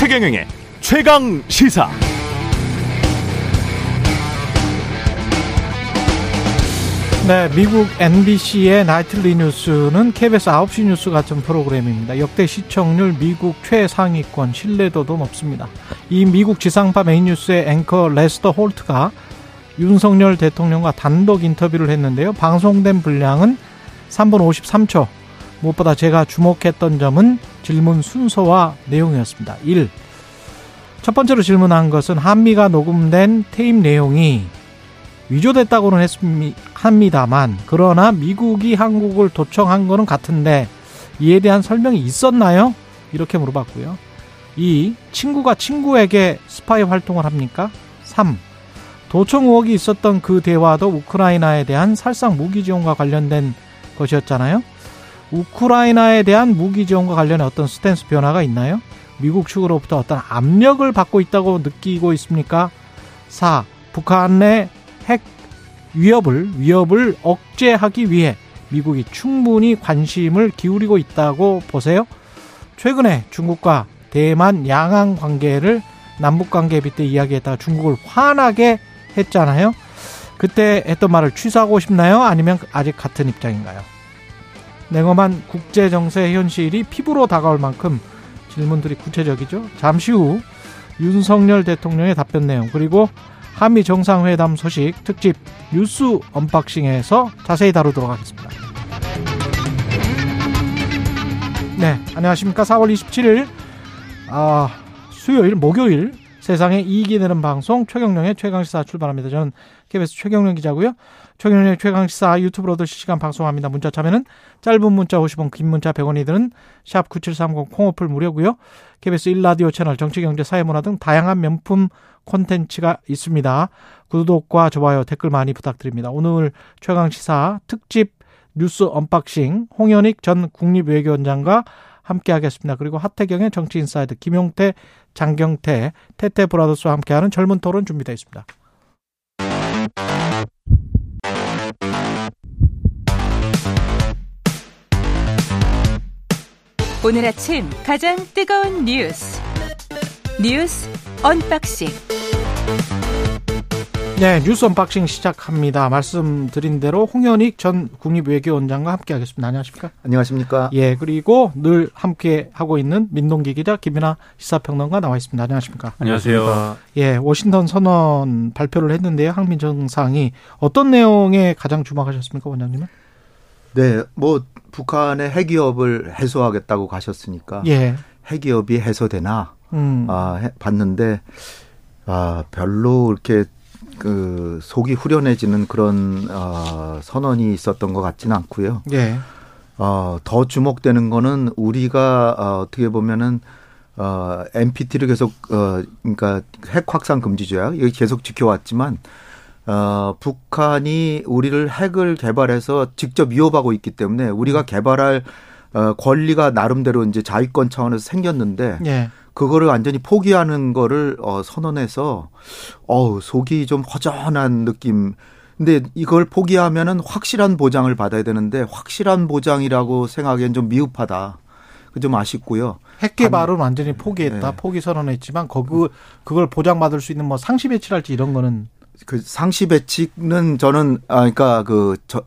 최경영의 최강 시사. 네, 미국 NBC의 Nightly News는 KBS 9시 뉴스 같은 프로그램입니다. 역대 시청률 미국 최상위권, 신뢰도도 높습니다. 이 미국 지상파 메인 뉴스의 앵커 레스터 홀트가 윤석열 대통령과 단독 인터뷰를 했는데요. 방송된 분량은 3분 53초. 무엇보다 제가 주목했던 점은 질문 순서와 내용이었습니다. 1. 첫 번째로 질문한 것은 한미가 녹음된 테이프 내용이 위조됐다고는 합니다만 그러나 미국이 한국을 도청한 거는 같은데 이에 대한 설명이 있었나요? 이렇게 물어봤고요. 2. 친구가 친구에게 스파이 활동을 합니까? 3. 도청 의혹이 있었던 그 대화도 우크라이나에 대한 살상 무기 지원과 관련된 것이었잖아요. 우크라이나에 대한 무기 지원과 관련해 어떤 스탠스 변화가 있나요? 미국 측으로부터 어떤 압력을 받고 있다고 느끼고 있습니까? 4. 북한의 핵 위협을 위협을 억제하기 위해 미국이 충분히 관심을 기울이고 있다고 보세요. 최근에 중국과 대만 양안 관계를 남북 관계에 빗대 이야기했다가 중국을 화나게 했잖아요. 그때 했던 말을 취소하고 싶나요? 아니면 아직 같은 입장인가요? 냉엄한 국제 정세 현실이 피부로 다가올 만큼 질문들이 구체적이죠. 잠시 후 윤석열 대통령의 답변 내용 그리고 한미 정상회담 소식 특집 뉴스 언박싱에서 자세히 다루도록 하겠습니다. 네, 안녕하십니까. 4월 27일 아, 수요일 목요일 세상에 이익이 되는 방송 최경영의 최강시사 출발합니다. 저는 KBS 최경영 기자고요. 최경영의 최강시사 유튜브로도 실시간 방송합니다. 문자 참여는 짧은 문자 50원, 긴 문자 100원이 드는 샵 9730 콩 어플 무료고요. KBS 1라디오 채널 정치 경제 사회문화 등 다양한 명품 콘텐츠가 있습니다. 구독과 좋아요, 댓글 많이 부탁드립니다. 오늘 최강시사 특집 뉴스 unboxing 홍현익 전 국립외교원장과 함께 하겠습니다. 그리고 하태경의 정치 inside 김용태 장경태, 태태 brothers와 함께하는 젊은 토론 준비되어 있습니다. 오늘 아침 가장 뜨거운 뉴스 뉴스 unboxing 네, 뉴스 unboxing 시작합니다. 말씀드린 대로 홍현익 전 국립외교원장과 함께 하겠습니다. 안녕하십니까? 안녕하십니까? 예, 그리고 늘 함께 하고 있는 민동기 기자 김이나 시사평론가 나와 있습니다. 안녕하십니까? 안녕하세요. 예, 워싱턴 선언 발표를 했는데요. 항민 정상이 어떤 내용에 가장 주목하셨습니까, 원장님은? 네, 뭐 북한의 핵위협을 해소하겠다고 가셨으니까 예. 핵위협이 해소되나 음. 아, 봤는데 아, 별로 이렇게 그 속이 후련해지는 그런 어, 선언이 있었던 것 같지는 않고요. 예. 어, 더 주목되는 거는 우리가 어, 어떻게 보면은 어, NPT를 계속 어, 그러니까 핵 확산 금지 조약 여기 계속 지켜왔지만 어, 북한이 우리를 핵을 개발해서 직접 위협하고 있기 때문에 우리가 개발할 어, 권리가 나름대로 이제 자위권 차원에서 생겼는데 예. 그거를 완전히 포기하는 거를 어 선언해서 어우 속이 좀 허전한 느낌. 근데 이걸 포기하면은 확실한 보장을 받아야 되는데 확실한 보장이라고 생각하기엔 좀 미흡하다. 그 좀 아쉽고요. 핵 개발은 완전히 포기했다. 네. 포기 선언했지만 거그 그걸 보장받을 수 있는 뭐 상시 배치랄지 이런 거는 그 상시 배치는 저는 아 그러니까 그 저,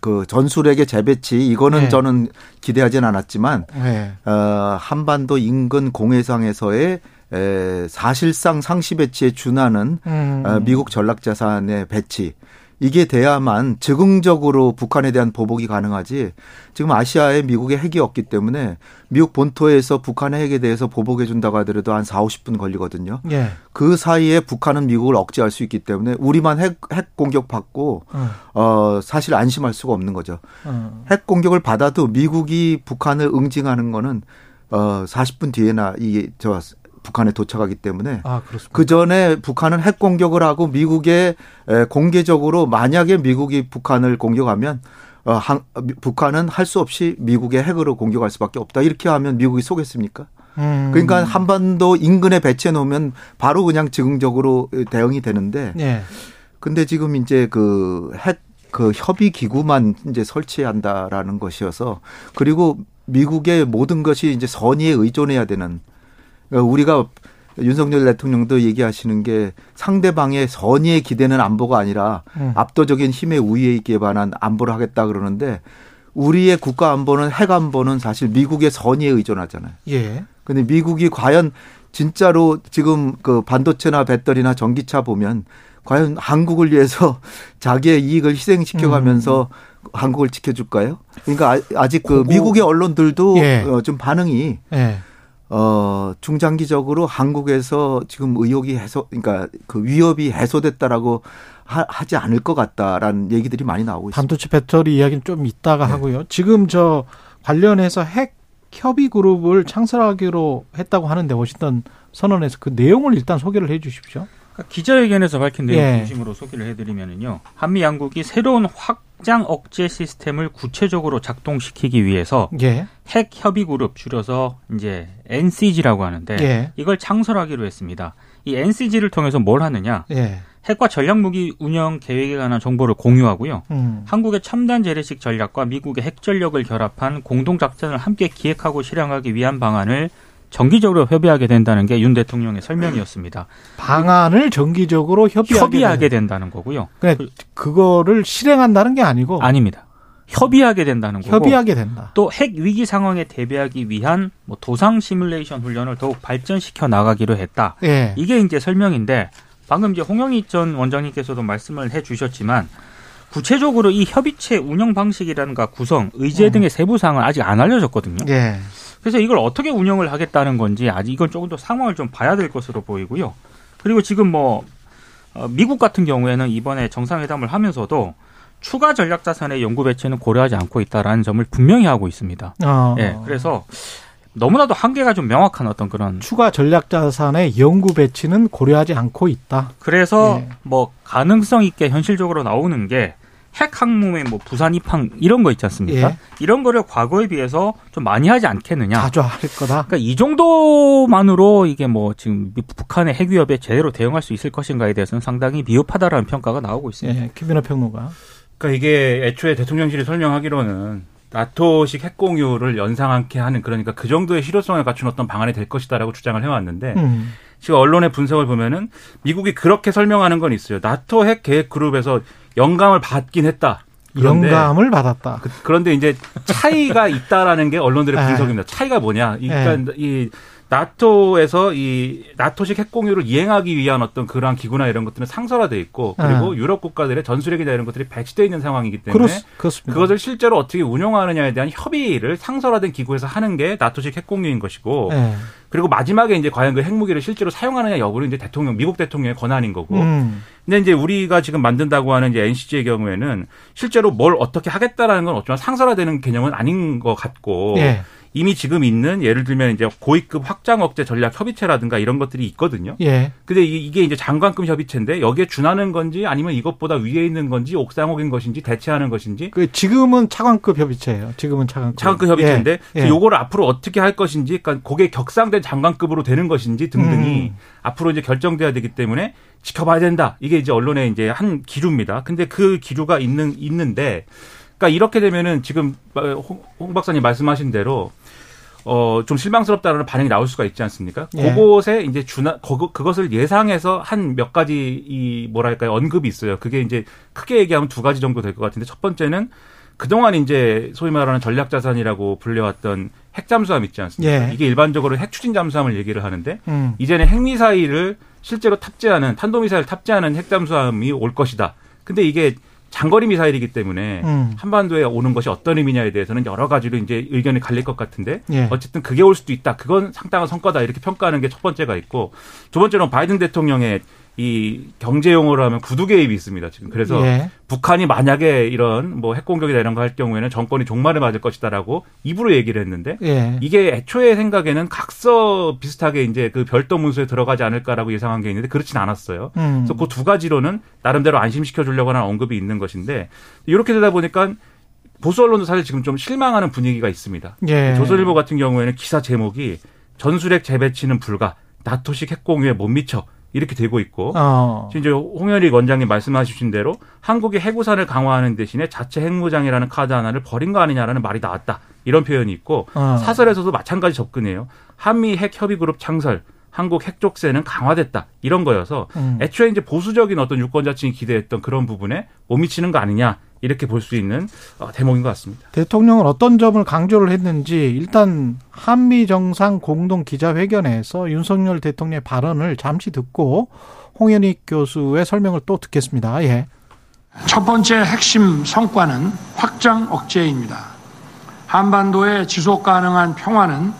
그 전술핵의 재배치 이거는 네. 저는 기대하진 않았지만 네. 어, 한반도 인근 공해상에서의 에, 사실상 상시 배치에 준하는 음. 어, 미국 전략 자산의 배치 이게 돼야만 즉흥적으로 북한에 대한 보복이 가능하지 지금 아시아에 미국의 핵이 없기 때문에 미국 본토에서 북한의 핵에 대해서 보복해 준다고 하더라도 한 4, 50분 걸리거든요. 예. 그 사이에 북한은 미국을 억제할 수 있기 때문에 우리만 핵, 핵 공격 받고 어. 어 사실 안심할 수가 없는 거죠. 어. 핵 공격을 받아도 미국이 북한을 응징하는 거는 어 40분 뒤에나 이게 저 북한에 도착하기 때문에 아, 그 전에 북한은 핵 공격을 하고 미국에 공개적으로 만약에 미국이 북한을 공격하면 어, 한, 북한은 할 수 없이 미국의 핵으로 공격할 수밖에 없다. 이렇게 하면 미국이 속겠습니까? 음. 그러니까 한반도 인근에 배치해 놓으면 바로 그냥 즉흥적으로 대응이 되는데. 네. 근데 지금 이제 그 핵, 그 협의 기구만 이제 설치한다라는 것이어서 그리고 미국의 모든 것이 이제 선의에 의존해야 되는 그러니까 우리가 윤석열 대통령도 얘기하시는 게 상대방의 선의의 기대는 안보가 아니라 음. 압도적인 힘의 우위에 기반한 안보를 하겠다 그러는데 우리의 국가 안보는 핵 안보는 사실 미국의 선의에 의존하잖아요. 예. 근데 미국이 과연 진짜로 지금 그 반도체나 배터리나 전기차 보면 과연 한국을 위해서 자기의 이익을 희생시켜 가면서 음. 한국을 지켜줄까요? 그러니까 아직 그 미국의 언론들도 예. 어, 좀 반응이 예. 어, 중장기적으로 한국에서 지금 의혹이 해소, 그러니까 그 위협이 해소됐다라고 하, 지 않을 것 같다라는 얘기들이 많이 나오고 있습니다. 반도체 배터리 이야기는 좀 이따가 네. 하고요. 지금 저 관련해서 핵 협의 그룹을 창설하기로 했다고 하는데 워싱턴 선언에서 그 내용을 일단 소개를 해 주십시오. 기자회견에서 밝힌 내용 예. 중심으로 소개를 해드리면요. 한미 양국이 새로운 확장 억제 시스템을 구체적으로 작동시키기 위해서 예. 핵 협의 그룹 줄여서 이제 NCG라고 하는데 예. 이걸 창설하기로 했습니다. 이 NCG를 통해서 뭘 하느냐? 예. 핵과 전략 무기 운영 계획에 관한 정보를 공유하고요. 음. 한국의 첨단 재래식 전략과 미국의 핵 전력을 결합한 공동 작전을 함께 기획하고 실행하기 위한 방안을 정기적으로 협의하게 된다는 게 윤 대통령의 설명이었습니다. 방안을 정기적으로 협의하게, 협의하게 된다는 거고요. 그래, 그거를 실행한다는 게 아니고 아닙니다. 협의하게 된다는 거고 협의하게 된다. 또 핵 위기 상황에 대비하기 위한 뭐 도상 시뮬레이션 훈련을 더욱 발전시켜 나가기로 했다. 예. 이게 이제 설명인데 방금 이제 홍영희 전 원장님께서도 말씀을 해 주셨지만 구체적으로 이 협의체 운영 방식이라든가 구성, 의제 음. 등의 세부 사항은 아직 안 알려졌거든요. 예. 그래서 이걸 어떻게 운영을 하겠다는 건지 아직 이건 조금 더 상황을 좀 봐야 될 것으로 보이고요. 그리고 지금 뭐 어, 미국 같은 경우에는 이번에 정상회담을 하면서도 추가 전략 자산의 연구 배치는 고려하지 않고 있다라는 점을 분명히 하고 있습니다. 어. 예. 그래서 너무나도 한계가 좀 명확한 어떤 그런 추가 전략 자산의 연구 배치는 고려하지 않고 있다. 그래서 예. 뭐 가능성 있게 현실적으로 나오는 게 핵 항모의 뭐 부산 입항 이런 거 있지 않습니까? 예. 이런 거를 과거에 비해서 좀 많이 하지 않겠느냐. 자주 할 거다. 그러니까 이 정도만으로 이게 뭐 지금 북한의 핵 위협에 제대로 대응할 수 있을 것인가에 대해서는 상당히 미흡하다라는 평가가 나오고 있습니다. 예. 김민호 평론가. 그러니까 이게 애초에 대통령실이 설명하기로는 나토식 핵 공유를 연상하게 하는 그러니까 그 정도의 실효성을 갖춘 어떤 방안이 될 것이다라고 주장을 해왔는데 음. 지금 언론의 분석을 보면은 미국이 그렇게 설명하는 건 있어요. 나토 핵 계획 그룹에서 영감을 받긴 했다. 영감을 받았다. 그, 런데 이제 차이가 있다라는 게 언론들의 네. 분석입니다. 차이가 뭐냐? 그러니까 네. 이 나토에서 이 나토식 핵 공유를 이행하기 위한 어떤 그러한 기구나 이런 것들은 상설화돼 있고 그리고 네. 유럽 국가들의 전술핵이나 이런 것들이 배치돼 있는 상황이기 때문에 그렇, 습니다 그것을 실제로 어떻게 운영하느냐에 대한 협의를 상설화된 기구에서 하는 게 나토식 핵 공유인 것이고 네. 그리고 마지막에 이제 과연 그 핵무기를 실제로 사용하느냐 여부는 이제 대통령 미국 대통령의 권한인 거고 음. 근데 이제 우리가 지금 만든다고 하는 이제 NCG의 경우에는 실제로 뭘 어떻게 하겠다라는 건 어쩌면 상설화되는 개념은 아닌 것 같고 네. 이미 지금 있는 예를 들면 이제 고위급 확장 억제 전략 협의체라든가 이런 것들이 있거든요. 예. 근데 이게 이제 장관급 협의체인데 여기에 준하는 건지 아니면 이것보다 위에 있는 건지 옥상옥인 것인지 대체하는 것인지. 그 지금은 차관급 협의체예요. 지금은 차관급. 차관급 협의체인데 예. 예. 요거를 앞으로 어떻게 할 것인지 그러니까 그게 격상된 장관급으로 되는 것인지 등등이 음. 앞으로 이제 결정돼야 되기 때문에 지켜봐야 된다. 이게 이제 언론의 이제 한 기류입니다. 근데 그 기류가 있는 있는데 그러니까 이렇게 되면은 지금 홍, 홍 박사님 말씀하신 대로 어, 좀 실망스럽다는 반응이 나올 수가 있지 않습니까? 예. 그곳에 이제 주나, 그것을 예상해서 한 몇 가지 이, 뭐랄까요, 언급이 있어요. 그게 이제 크게 얘기하면 두 가지 정도 될 것 같은데 첫 번째는 그동안 이제 소위 말하는 전략 자산이라고 불려왔던 핵 잠수함 있지 않습니까? 예. 이게 일반적으로 핵 추진 잠수함을 얘기를 하는데 음. 이제는 핵 미사일을 실제로 탑재하는 탄도 미사일 탑재하는 핵 잠수함이 올 것이다. 근데 이게 장거리 미사일이기 때문에 음. 한반도에 오는 것이 어떤 의미냐에 대해서는 여러 가지로 이제 의견이 갈릴 것 같은데 예. 어쨌든 그게 올 수도 있다. 그건 상당한 성과다 이렇게 평가하는 게 첫 번째가 있고 두 번째는 바이든 대통령의 이 경제 용어로 하면 구두 개입이 있습니다. 지금 그래서 예. 북한이 만약에 이런 뭐 핵 공격이나 이런 거 할 경우에는 정권이 종말을 맞을 것이다라고 입으로 얘기를 했는데 예. 이게 애초에 생각에는 각서 비슷하게 이제 그 별도 문서에 들어가지 않을까라고 예상한 게 있는데 그렇진 않았어요. 음. 그래서 그 두 가지로는 나름대로 안심시켜 주려고 하는 언급이 있는 것인데 이렇게 되다 보니까 보수 언론도 사실 지금 좀 실망하는 분위기가 있습니다. 예. 조선일보 같은 경우에는 기사 제목이 전술핵 재배치는 불가 나토식 핵공유에 못 미쳐 이렇게 되고 있고 어. 지금 이제 홍현익 원장님 말씀하신 대로 한국이 해구산을 강화하는 대신에 자체 핵무장이라는 카드 하나를 버린 거 아니냐라는 말이 나왔다 이런 표현이 있고 어. 사설에서도 마찬가지 접근이에요. 한미 핵 협의 그룹 창설, 한국 핵족세는 강화됐다 이런 거여서 음. 애초에 이제 보수적인 어떤 유권자층이 기대했던 그런 부분에 못 미치는 거 아니냐 이렇게 볼 수 있는 어, 대목인 것 같습니다. 대통령은 어떤 점을 강조를 했는지 일단 한미 정상 공동 기자회견에서 윤석열 대통령의 발언을 잠시 듣고 홍현익 교수의 설명을 또 듣겠습니다. 예. 첫 번째 핵심 성과는 확장 억제입니다. 한반도의 지속 가능한 평화는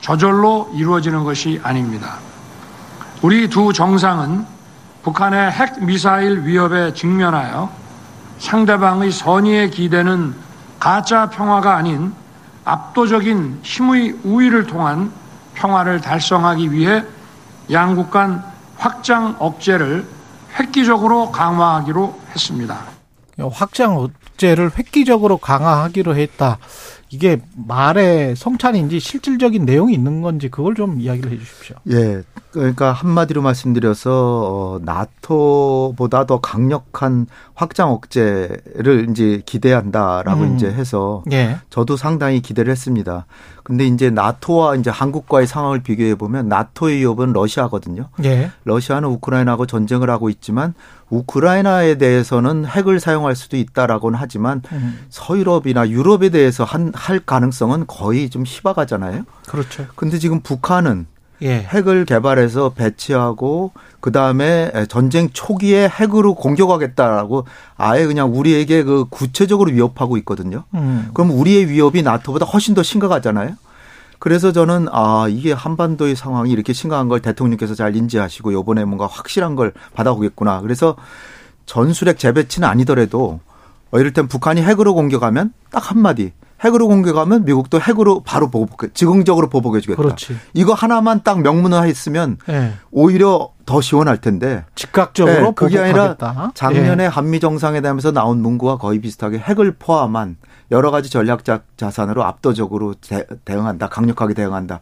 저절로 이루어지는 것이 아닙니다. 우리 두 정상은 북한의 핵 미사일 위협에 직면하여 상대방의 선의에 기대는 가짜 평화가 아닌 압도적인 힘의 우위를 통한 평화를 달성하기 위해 양국 간 확장 억제를 획기적으로 강화하기로 했습니다. 확장 억제를 획기적으로 강화하기로 했다. 이게 말의 성찬인지 실질적인 내용이 있는 건지 그걸 좀 이야기를 해 주십시오. 예. 그러니까 한마디로 말씀드려서 어 나토보다 더 강력한 확장 억제를 이제 기대한다라고 음. 이제 해서 예. 저도 상당히 기대를 했습니다. 근데 이제 나토와 이제 한국과의 상황을 비교해 보면 나토의 위협은 러시아거든요. 예. 러시아는 우크라이나하고 전쟁을 하고 있지만 우크라이나에 대해서는 핵을 사용할 수도 있다라고는 하지만 음. 서유럽이나 유럽에 대해서 한 할 가능성은 거의 좀 희박하잖아요. 그렇죠. 근데 지금 북한은 예. 핵을 개발해서 배치하고 그 다음에 전쟁 초기에 핵으로 공격하겠다라고 아예 그냥 우리에게 그 구체적으로 위협하고 있거든요. 음. 그럼 우리의 위협이 나토보다 훨씬 더 심각하잖아요. 그래서 저는 아 이게 한반도의 상황이 이렇게 심각한 걸 대통령께서 잘 인지하시고 요번에 뭔가 확실한 걸 받아오겠구나. 그래서 전술핵 재배치는 아니더라도 어, 이를테면 북한이 핵으로 공격하면 딱 한마디 핵으로 공격하면 미국도 핵으로 바로 보복, 즉흥적으로 보복해주겠다. 그렇지. 이거 하나만 딱 명문화 했으면 네. 오히려 더 시원할 텐데. 즉각적으로 네, 그게 아니라 작년에 네. 한미 정상회담에서 나온 문구와 거의 비슷하게 핵을 포함한 여러 가지 전략적 자산으로 압도적으로 대, 응한다 강력하게 대응한다.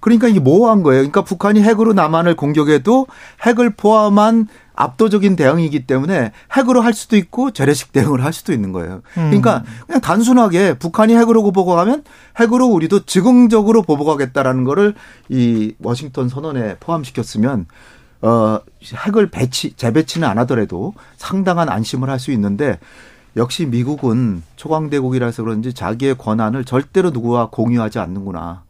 그러니까 이게 뭐한 거예요? 그러니까 북한이 핵으로 남한을 공격해도 핵을 포함한 압도적인 대응이기 때문에 핵으로 할 수도 있고 재래식 대응을 할 수도 있는 거예요. 그러니까 그냥 단순하게 북한이 핵으로 보복하면 핵으로 우리도 즉흥적으로 보복하겠다라는 거를 이 워싱턴 선언에 포함시켰으면 어 핵을 배치 재배치는 안 하더라도 상당한 안심을 할 수 있는데 역시 미국은 초강대국이라서 그런지 자기의 권한을 절대로 누구와 공유하지 않는구나.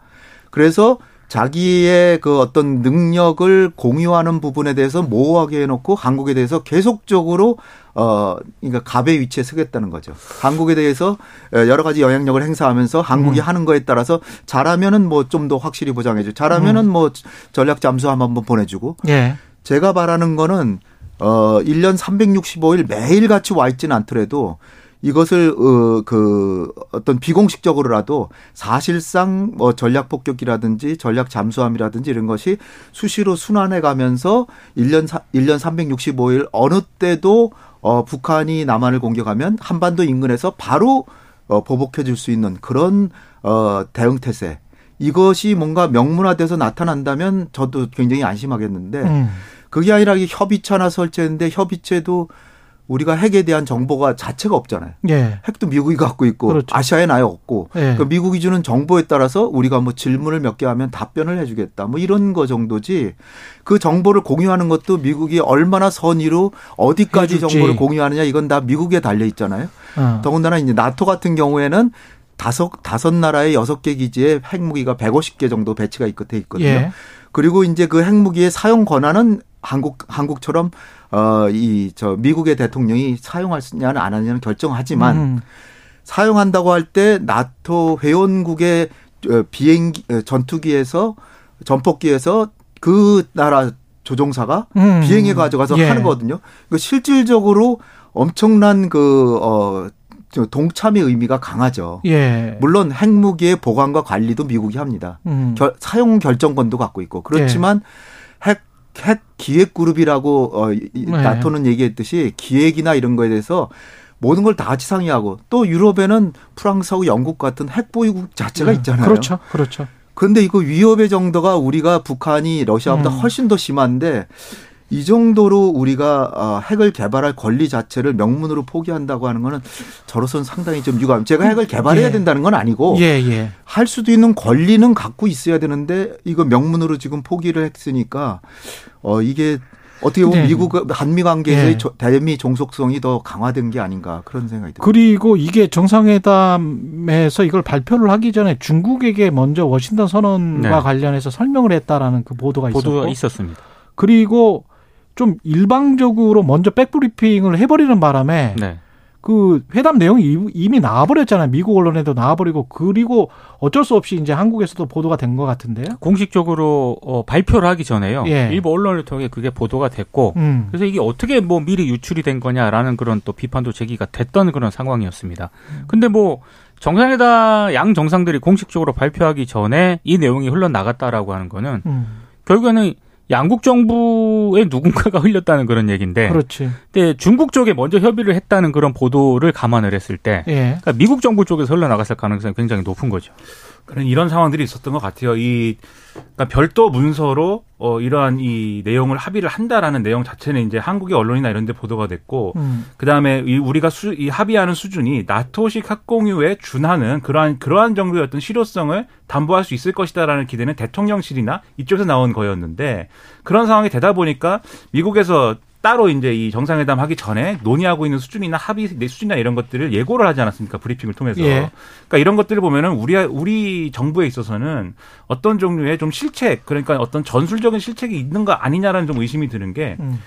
그래서 자기의 그 어떤 능력을 공유하는 부분에 대해서 모호하게 해놓고 한국에 대해서 계속적으로 어 그러니까 갑의 위치에 서겠다는 거죠. 한국에 대해서 여러 가지 영향력을 행사하면서 한국이 음. 하는 거에 따라서 잘하면은 뭐 좀 더 확실히 보장해줘. 잘하면은 음. 뭐 전략 잠수함 한번 보내주고. 예. 제가 바라는 거는 어 1년 365일 매일 같이 와 있지는 않더라도 이것을 어 그 어떤 비공식적으로라도 사실상 뭐 전략 폭격이라든지 전략 잠수함이라든지 이런 것이 수시로 순환해 가면서 1년 1년 365일 어느 때도 어 북한이 남한을 공격하면 한반도 인근에서 바로 어 보복해 줄 수 있는 그런 어 대응 태세 이것이 뭔가 명문화돼서 나타난다면 저도 굉장히 안심하겠는데 음. 그게 아니라 협의체 하나 설치했는데 협의체도 우리가 핵에 대한 정보가 자체가 없잖아요. 예. 핵도 미국이 갖고 있고 그렇죠. 아시아에 나에 없고 예. 그 미국이 주는 정보에 따라서 우리가 뭐 질문을 몇 개 하면 답변을 해주겠다 뭐 이런 거 정도지 그 정보를 공유하는 것도 미국이 얼마나 선의로 어디까지 해줄지. 정보를 공유하느냐 이건 다 미국에 달려 있잖아요. 어. 더군다나 이제 나토 같은 경우에는 다섯 다섯 나라의 여섯 개 기지에 핵무기가 150개 정도 배치가 있고 돼 있거든요. 예. 그리고 이제 그 핵무기의 사용 권한은 한국 한국처럼 어 이 저 미국의 대통령이 사용하느냐는 안 하느냐는 결정하지만 음. 사용한다고 할 때 나토 회원국의 어, 비행기 어, 전투기에서 전폭기에서 그 나라 조종사가 음. 비행해 가져가서 예. 하는 거거든요. 그 실질적으로 엄청난 그 어 동참의 의미가 강하죠. 예. 물론 핵무기의 보관과 관리도 미국이 합니다. 음. 결, 사용 결정권도 갖고 있고 그렇지만 예. 핵 핵 기획 그룹이라고 어 네. 나토는 얘기했듯이 기획이나 이런 거에 대해서 모든 걸 다 같이 상의하고 또 유럽에는 프랑스하고 영국 같은 핵 보유국 자체가 네. 있잖아요. 그렇죠. 그렇죠. 그런데 이거 위협의 정도가 우리가 북한이 러시아보다 음. 훨씬 더 심한데 이 정도로 우리가 어, 핵을 개발할 권리 자체를 명문으로 포기한다고 하는 거는 저로서는 상당히 좀 유감. 제가 핵을 개발해야 예. 된다는 건 아니고 예, 예. 할 수도 있는 권리는 갖고 있어야 되는데 이거 명문으로 지금 포기를 했으니까 어 이게 어떻게 보면 네. 미국 한미 관계에서의 네. 대미 종속성이 더 강화된 게 아닌가 그런 생각이 듭니다. 그리고 이게 정상회담에서 이걸 발표를 하기 전에 중국에게 먼저 워싱턴 선언과 네. 관련해서 설명을 했다라는 그 보도가 있었고 보도가 있었습니다. 그리고 좀 일방적으로 먼저 백브리핑을 해버리는 바람에 네. 그 회담 내용이 이미 나와버렸잖아요. 미국 언론에도 나와버리고 그리고 어쩔 수 없이 이제 한국에서도 보도가 된 것 같은데요. 공식적으로 어, 발표를 하기 전에요. 예. 일부 언론을 통해 그게 보도가 됐고 음. 그래서 이게 어떻게 뭐 미리 유출이 된 거냐라는 그런 또 비판도 제기가 됐던 그런 상황이었습니다. 음. 근데 뭐 정상회담 양 정상들이 공식적으로 발표하기 전에 이 내용이 흘러나갔다라고 하는 거는 음. 결국에는 양국 정부의 누군가가 흘렸다는 그런 얘기인데. 그렇지. 근데 중국 쪽에 먼저 협의를 했다는 그런 보도를 감안을 했을 때, 예. 그러니까 미국 정부 쪽에서 흘러나갔을 가능성이 굉장히 높은 거죠. 그런 이런 상황들이 있었던 것 같아요. 이 그러니까 별도 문서로 어 이러한 이 내용을 합의를 한다라는 내용 자체는 이제 한국의 언론이나 이런 데 보도가 됐고 음. 그다음에 이 우리가 수, 이 합의하는 수준이 나토식核공유에 준하는 그러한 그러한 정도의 어떤 실효성을 담보할 수 있을 것이다라는 기대는 대통령실이나 이쪽에서 나온 거였는데 그런 상황이 되다 보니까 미국에서 따로 이제 이 정상회담 하기 전에 논의하고 있는 수준이나 합의 수준이나 이런 것들을 예고를 하지 않았습니까? 브리핑을 통해서. 예. 그러니까 이런 것들을 보면은 우리 우리 정부에 있어서는 어떤 종류의 좀 실책 그러니까 어떤 전술적인 실책이 있는 거 아니냐라는 좀 의심이 드는 게 음.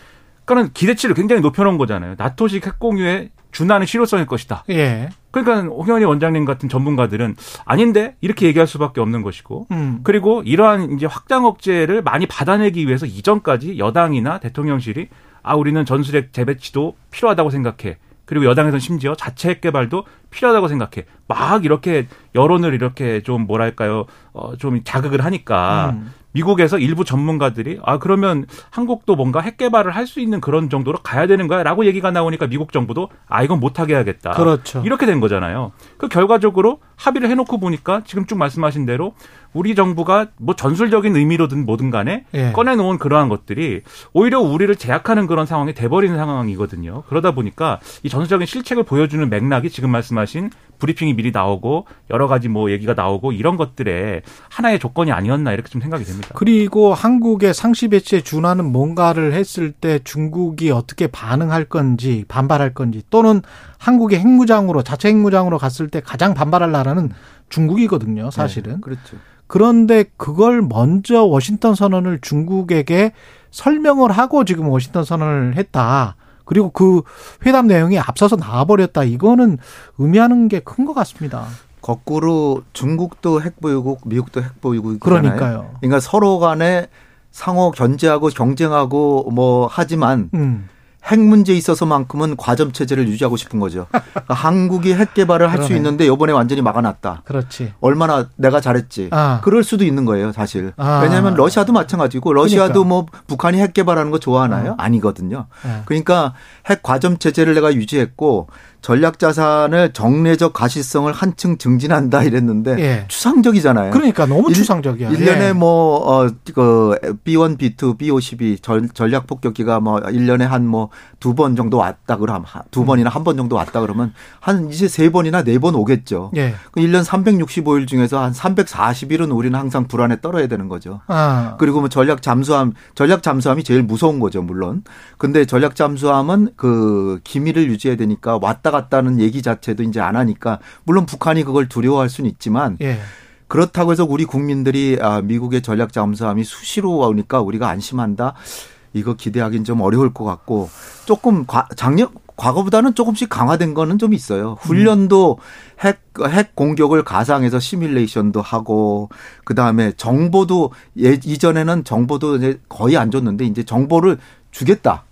그러니까는 기대치를 굉장히 높여놓은 거잖아요. 나토식 핵공유에 준하는 실효성일 것이다. 예. 그러니까 홍현희 원장님 같은 전문가들은 아닌데 이렇게 얘기할 수밖에 없는 것이고 음. 그리고 이러한 이제 확장 억제를 많이 받아내기 위해서 이전까지 여당이나 대통령실이 아 우리는 전술핵 재배치도 필요하다고 생각해. 그리고 여당에서는 심지어 자체 핵 개발도 필요하다고 생각해. 막 이렇게 여론을 이렇게 좀 뭐랄까요, 어, 좀 자극을 하니까 음. 미국에서 일부 전문가들이 아 그러면 한국도 뭔가 핵 개발을 할 수 있는 그런 정도로 가야 되는 거야라고 얘기가 나오니까 미국 정부도 아 이건 못하게 해야겠다. 그렇죠. 이렇게 된 거잖아요. 그 결과적으로 합의를 해놓고 보니까 지금 쭉 말씀하신 대로 우리 정부가 뭐 전술적인 의미로든 뭐든 간에 예. 꺼내놓은 그러한 것들이 오히려 우리를 제약하는 그런 상황이 돼버리는 상황이거든요. 그러다 보니까 이 전술적인 실책을 보여주는 맥락이 지금 말씀하신 브리핑이 미리 나오고 여러 가지 뭐 얘기가 나오고 이런 것들의 하나의 조건이 아니었나 이렇게 좀 생각이 됩니다. 그리고 한국의 상시 배치에 준하는 뭔가를 했을 때 중국이 어떻게 반응할 건지 반발할 건지 또는 한국의 핵무장으로 자체 핵무장으로 갔을 때 가장 반발할 나라는 중국이거든요, 사실은. 네, 그렇죠. 그런데 그걸 먼저 워싱턴 선언을 중국에게 설명을 하고 지금 워싱턴 선언을 했다. 그리고 그 회담 내용이 앞서서 나와버렸다. 이거는 의미하는 게 큰 것 같습니다. 거꾸로 중국도 핵보유국, 미국도 핵보유국이잖아요. 그러니까요. 그러니까 서로 간에 상호 견제하고 경쟁하고 뭐 하지만 음. 핵 문제에 있어서만큼은 과점 체제를 유지하고 싶은 거죠. 그러니까 한국이 핵 개발을 할 수 있는데 이번에 완전히 막아놨다. 그렇지. 얼마나 내가 잘했지. 아. 그럴 수도 있는 거예요, 사실. 아. 왜냐하면 러시아도 마찬가지고 러시아도 그러니까. 뭐 북한이 핵 개발하는 거 좋아하나요? 어. 아니거든요. 네. 그러니까 핵 과점 체제를 내가 유지했고 전략 자산을 정례적 가시성을 한층 증진한다 이랬는데 예. 추상적이잖아요. 그러니까 너무 추상적이야. 1년에 예. 뭐, 어, 그, B1, B2, B52 전, 전략 폭격기가 뭐 1년에 한 뭐 두 번 정도 왔다 그러면 두 음. 번이나 한 번 정도 왔다 그러면 한 이제 세 번이나 네 번 오겠죠. 예. 그 1년 365일 중에서 한 340일은 우리는 항상 불안에 떨어야 되는 거죠. 아. 그리고 뭐 전략 잠수함, 전략 잠수함이 제일 무서운 거죠, 물론. 근데 전략 잠수함은 그 기밀을 유지해야 되니까 왔다 갔다는 얘기 자체도 이제 안 하니까 물론 북한이 그걸 두려워할 수는 있지만 예. 그렇다고 해서 우리 국민들이 아 미국의 전략 잠수함이 수시로 오니까 우리가 안심한다. 이거 기대하기는 좀 어려울 것 같고 조금 과, 작년 과거보다는 조금씩 강화된 거는 좀 있어요. 훈련도 핵, 핵 공격을 가상해서 시뮬레이션도 하고, 그 다음에 정보도, 예, 이전에는 정보도 이제 거의 안 줬는데, 이제 정보를 주겠다.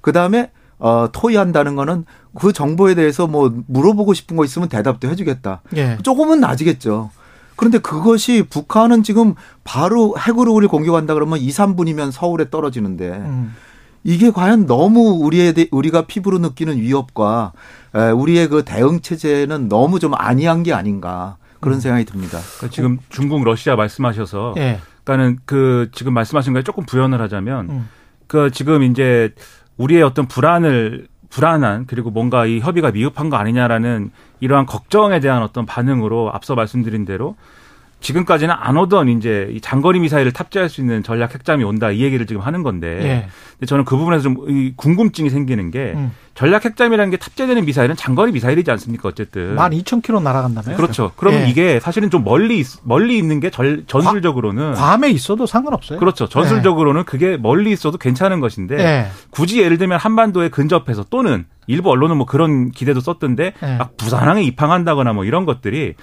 그 다음에 어, 토의한다는 거는 그 정보에 대해서 뭐 물어보고 싶은 거 있으면 대답도 해주겠다. 예. 조금은 나아지겠죠. 그런데 그것이 북한은 지금 바로 핵으로 우리 공격한다 그러면 2, 3분이면 서울에 떨어지는데 음. 이게 과연 너무 우리의 우리가 피부로 느끼는 위협과 우리의 그 대응 체제는 너무 좀 아니한 게 아닌가 그런 음. 생각이 듭니다. 그러니까 지금 중국 러시아 말씀하셔서 예. 그러니까는 그 지금 말씀하신 거에 조금 부연을 하자면 음. 그 지금 이제 우리의 어떤 불안을 불안한 그리고 뭔가 이 협의가 미흡한 거 아니냐라는 이러한 걱정에 대한 어떤 반응으로 앞서 말씀드린 대로 지금까지는 안 오던 이제 이 장거리 미사일을 탑재할 수 있는 전략 핵잠이 온다 이 얘기를 지금 하는 건데 예. 저는 그 부분에서 좀 궁금증이 생기는 게 음. 전략 핵잠이라는 게 탑재되는 미사일은 장거리 미사일이지 않습니까 어쨌든 12,000km 날아간다면 그렇죠. 그러면 예. 이게 사실은 좀 멀리 멀리 있는 게 절, 전술적으로는 괌에 있어도 상관없어요. 그렇죠. 전술적으로는 예. 그게 멀리 있어도 괜찮은 것인데 예. 굳이 예를 들면 한반도에 근접해서 또는 일부 언론은 뭐 그런 기대도 썼던데 예. 막 부산항에 입항한다거나 뭐 이런 것들이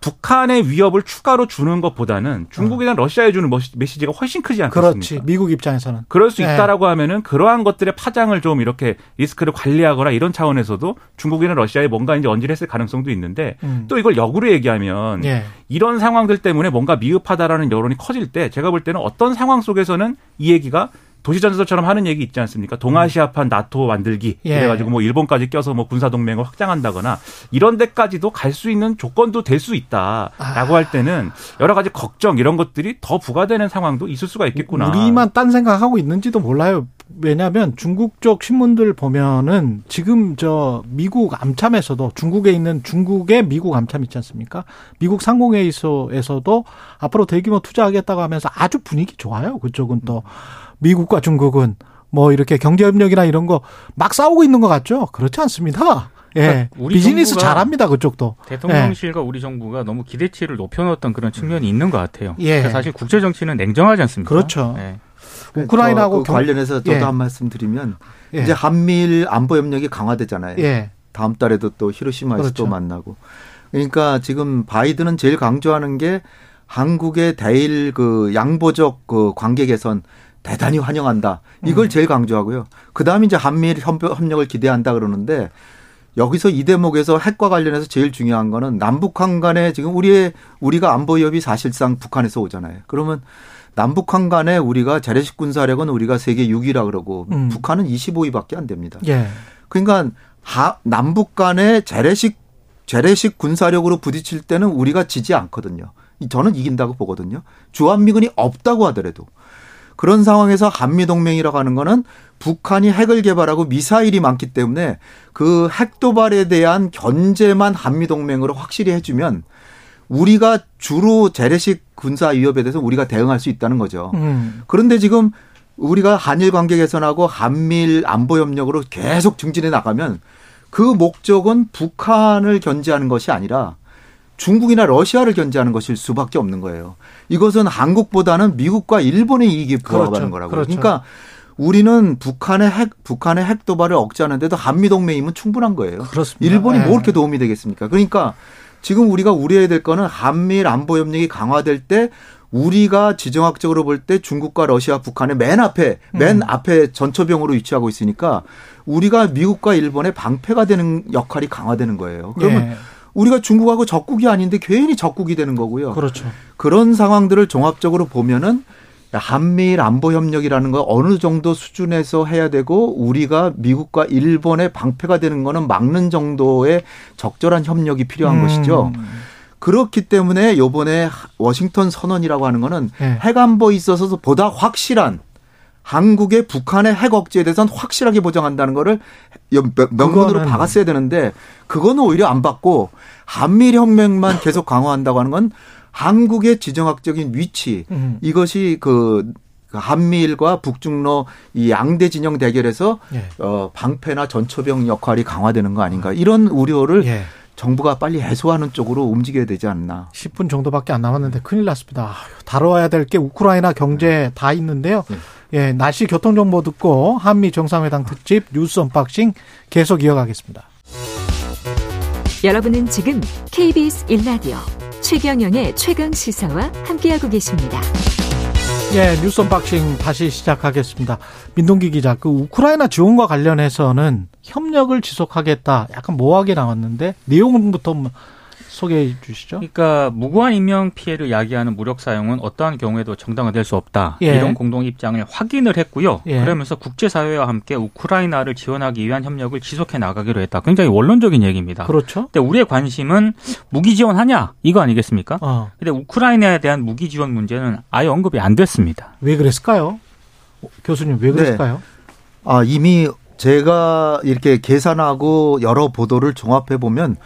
북한의 위협을 추가로 주는 것보다는 중국이나 어. 러시아에 주는 메시지가 훨씬 크지 않겠습니까? 그렇지. 미국 입장에서는. 그럴 수 네. 있다라고 하면은 그러한 것들의 파장을 좀 이렇게 리스크를 관리하거나 이런 차원에서도 중국이나 러시아에 뭔가 이제 언질했을 가능성도 있는데 음. 또 이걸 역으로 얘기하면 네. 이런 상황들 때문에 뭔가 미흡하다라는 여론이 커질 때 제가 볼 때는 어떤 상황 속에서는 이 얘기가 도시전선처럼 하는 얘기 있지 않습니까? 동아시아판 나토 만들기 예. 그래가지고 뭐 일본까지 껴서 뭐 군사 동맹을 확장한다거나 이런 데까지도 갈 수 있는 조건도 될 수 있다라고 아. 할 때는 여러 가지 걱정 이런 것들이 더 부과되는 상황도 있을 수가 있겠구나. 우리만 딴 생각하고 있는지도 몰라요. 왜냐하면 중국 쪽 신문들 보면은 지금 저 미국 암참에서도 중국에 있는 중국의 미국 암참 있지 않습니까? 미국 상공회의소에서도 앞으로 대규모 투자하겠다고 하면서 아주 분위기 좋아요. 그쪽은 또. 음. 미국과 중국은 뭐 이렇게 경제협력이나 이런 거 막 싸우고 있는 것 같죠? 그렇지 않습니다. 예. 그러니까 우리 비즈니스 잘합니다 그쪽도. 대통령실과 예. 우리 정부가 너무 기대치를 높여놓았던 그런 측면이 있는 것 같아요. 예. 사실 국제 정치는 냉정하지 않습니까? 그렇죠. 예. 우크라이나하고 그 관련해서 저도 예. 한 말씀 드리면 예. 이제 한미일 안보 협력이 강화되잖아요. 예. 다음 달에도 또 히로시마에서 그렇죠. 또 만나고. 그러니까 지금 바이든은 제일 강조하는 게 한국의 대일 그 양보적 그 관계 개선 대단히 환영한다. 이걸 음. 제일 강조하고요. 그 다음에 이제 한미일 협력을 기대한다 그러는데 여기서 이 대목에서 핵과 관련해서 제일 중요한 거는 남북한 간에 지금 우리의 우리가 안보협이 사실상 북한에서 오잖아요. 그러면 남북한 간에 우리가 재래식 군사력은 우리가 세계 6위라 그러고 음. 북한은 25위밖에 안 됩니다. 예. 그러니까 하, 남북 간에 재래식 재래식 군사력으로 부딪힐 때는 우리가 지지 않거든요. 저는 이긴다고 보거든요. 주한미군이 없다고 하더라도 그런 상황에서 한미 동맹이라고 하는 거는 북한이 핵을 개발하고 미사일이 많기 때문에 그 핵 도발에 대한 견제만 한미 동맹으로 확실히 해주면 우리가 주로 재래식 군사 위협에 대해서 우리가 대응할 수 있다는 거죠. 음. 그런데 지금 우리가 한일 관계 개선하고 한미일 안보 협력으로 계속 증진해 나가면 그 목적은 북한을 견제하는 것이 아니라 중국이나 러시아를 견제하는 것일 수밖에 없는 거예요. 이것은 한국보다는 미국과 일본의 이익이 부합하는 그렇죠. 거라고요. 그렇죠. 그러니까 우리는 북한의 핵 북한의 핵 도발을 억제하는데도 한미 동맹이면 충분한 거예요. 그렇습니다. 일본이 네. 뭐 이렇게 도움이 되겠습니까? 그러니까 지금 우리가 우려해야 될 거는 한미일 안보 협력이 강화될 때 우리가 지정학적으로 볼 때 중국과 러시아, 북한의 맨 앞에 맨 음. 앞에 전초병으로 위치하고 있으니까 우리가 미국과 일본의 방패가 되는 역할이 강화되는 거예요. 그러면 예. 우리가 중국하고 적국이 아닌데 괜히 적국이 되는 거고요. 그렇죠. 그런 상황들을 종합적으로 보면은 한미일 안보 협력이라는 거 어느 정도 수준에서 해야 되고 우리가 미국과 일본의 방패가 되는 거는 막는 정도의 적절한 협력이 필요한 음. 것이죠. 그렇기 때문에 요번에 워싱턴 선언이라고 하는 거는 네. 핵안보에 있어서 보다 확실한 한국의 북한의 핵 억제에 대해서는 확실하게 보장한다는 거를 명문으로 박았어야 되는데 그거는 오히려 안 받고 한미일 혁명만 계속 강화한다고 하는 건 한국의 지정학적인 위치 음. 이것이 그 한미일과 북중로 이 양대 진영 대결에서 예. 어 방패나 전초병 역할이 강화되는 거 아닌가 이런 우려를 예. 정부가 빨리 해소하는 쪽으로 움직여야 되지 않나. 10분 정도밖에 안 남았는데 큰일 났습니다. 다뤄야 될 게 우크라이나 경제 네. 다 있는데요. 네. 예, 날씨 교통 정보 듣고 한미 정상회담 특집 뉴스 unboxing 계속 이어가겠습니다. 여러분은 지금 KBS 1라디오 최경영의 최강 시사와 함께하고 계십니다. 예, 뉴스 unboxing 다시 시작하겠습니다. 민동기 기자, 그 우크라이나 지원과 관련해서는 협력을 지속하겠다. 약간 모호하게 나왔는데 내용부터 소개해 주시죠. 그러니까 무고한 인명 피해를 야기하는 무력 사용은 어떠한 경우에도 정당화될 수 없다. 예. 이런 공동 입장을 확인을 했고요. 예. 그러면서 국제 사회와 함께 우크라이나를 지원하기 위한 협력을 지속해 나가기로 했다. 굉장히 원론적인 얘기입니다. 그렇죠. 근데 우리의 관심은 무기 지원하냐 이거 아니겠습니까? 어. 근데 우크라이나에 대한 무기 지원 문제는 아예 언급이 안 됐습니다. 왜 그랬을까요? 교수님 왜 그럴까요? 네. 아, 이미 제가 이렇게 계산하고 여러 보도를 종합해 보면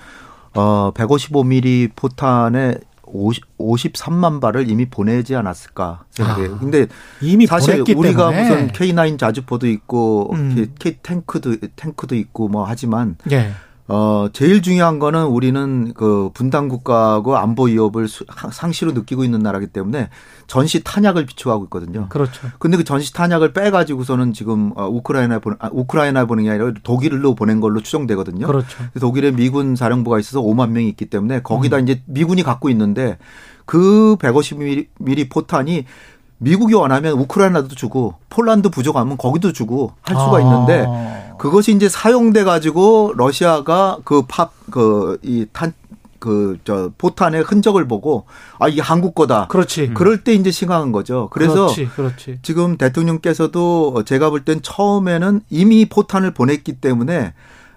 어 155mm 포탄에 50, 53만 발을 이미 보내지 않았을까 생각해요. 아, 근데 이미 사실 우리가 때문에. 무슨 K9 자주포도 있고 음. K 탱크도 탱크도 있고 뭐 하지만 예. 어, 제일 중요한 거는 우리는 그 분단 국가하고 안보 위협을 상시로 느끼고 있는 나라기 때문에 전시 탄약을 비추하고 있거든요. 그렇죠. 근데 그 전시 탄약을 빼가지고서는 지금 어, 우크라이나에 보내, 아, 우크라이나에 보낸 게 아니라 독일로 보낸 걸로 추정되거든요. 그렇죠. 독일에 미군 사령부가 있어서 5만 명이 있기 때문에 거기다 음. 이제 미군이 갖고 있는데 그 150mm 포탄이 미국이 원하면 우크라이나도 주고 폴란드 부족하면 거기도 주고 할 수가 아. 있는데 그것이 이제 사용돼 가지고 러시아가 그 팝 그 이탄 그 저 포탄의 흔적을 보고 아 이게 한국 거다. 그렇지. 그럴 때 이제 심각한 거죠. 그래서 그렇지, 그렇지. 지금 대통령께서도 제가 볼 땐 처음에는 이미 포탄을 보냈기 때문에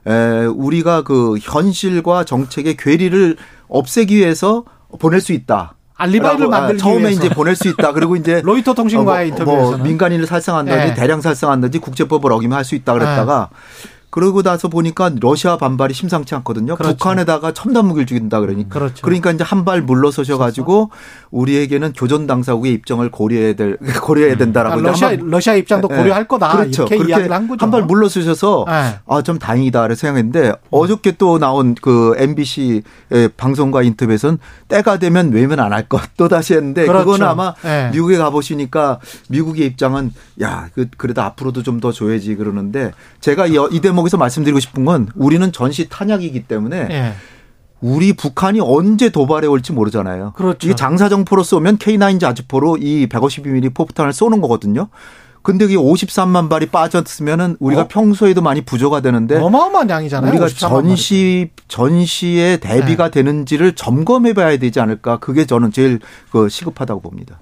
에 우리가 그 현실과 정책의 괴리를 없애기 위해서 보낼 수 있다. 알리바이를 아, 만들기 처음에 위해서. 이제 보낼 수 있다. 그리고 이제 로이터 통신과의 어, 뭐, 인터뷰에서 뭐 민간인을 살상한다든지 네. 대량 살상한다든지 국제법을 어기면 할 수 있다 그랬다가 네. 그러고 나서 보니까 러시아 반발이 심상치 않거든요. 그렇죠. 북한에다가 첨단 무기를 죽인다 그러니까. 그렇죠. 그러니까 이제 한 발 물러서셔 가지고 우리에게는 교전 당사국의 입장을 고려해야 될 고려해야 음. 된다라고. 아, 러시아 러시아 입장도 네. 고려할 거다. 그렇죠. 이렇게 이야기를 한 거죠. 한 발 물러서셔서 네. 아좀 다행이다 생각했는데 음. 어저께 또 나온 그 MBC 방송과 인터뷰에서는 때가 되면 외면 안 할 것 또 다시 했는데 그렇죠. 그거는 아마 네. 미국에 가 보시니까 미국의 입장은 야 그, 그래도 앞으로도 좀 더 줘야지 그러는데 제가 이, 이 대목 여기서 말씀드리고 싶은 건 우리는 전시 탄약이기 때문에 예. 우리 북한이 언제 도발해 올지 모르잖아요. 그렇죠. 이게 장사정포로 쏘면 K9 자주포로 이 152mm 포탄을 쏘는 거거든요. 근데 이게 53만 발이 빠졌으면은 우리가 어? 평소에도 많이 부조가 되는데 어마어마한 양이잖아요. 우리가 전시 전시에 대비가 네. 되는지를 점검해 봐야 되지 않을까? 그게 저는 제일 그 시급하다고 봅니다.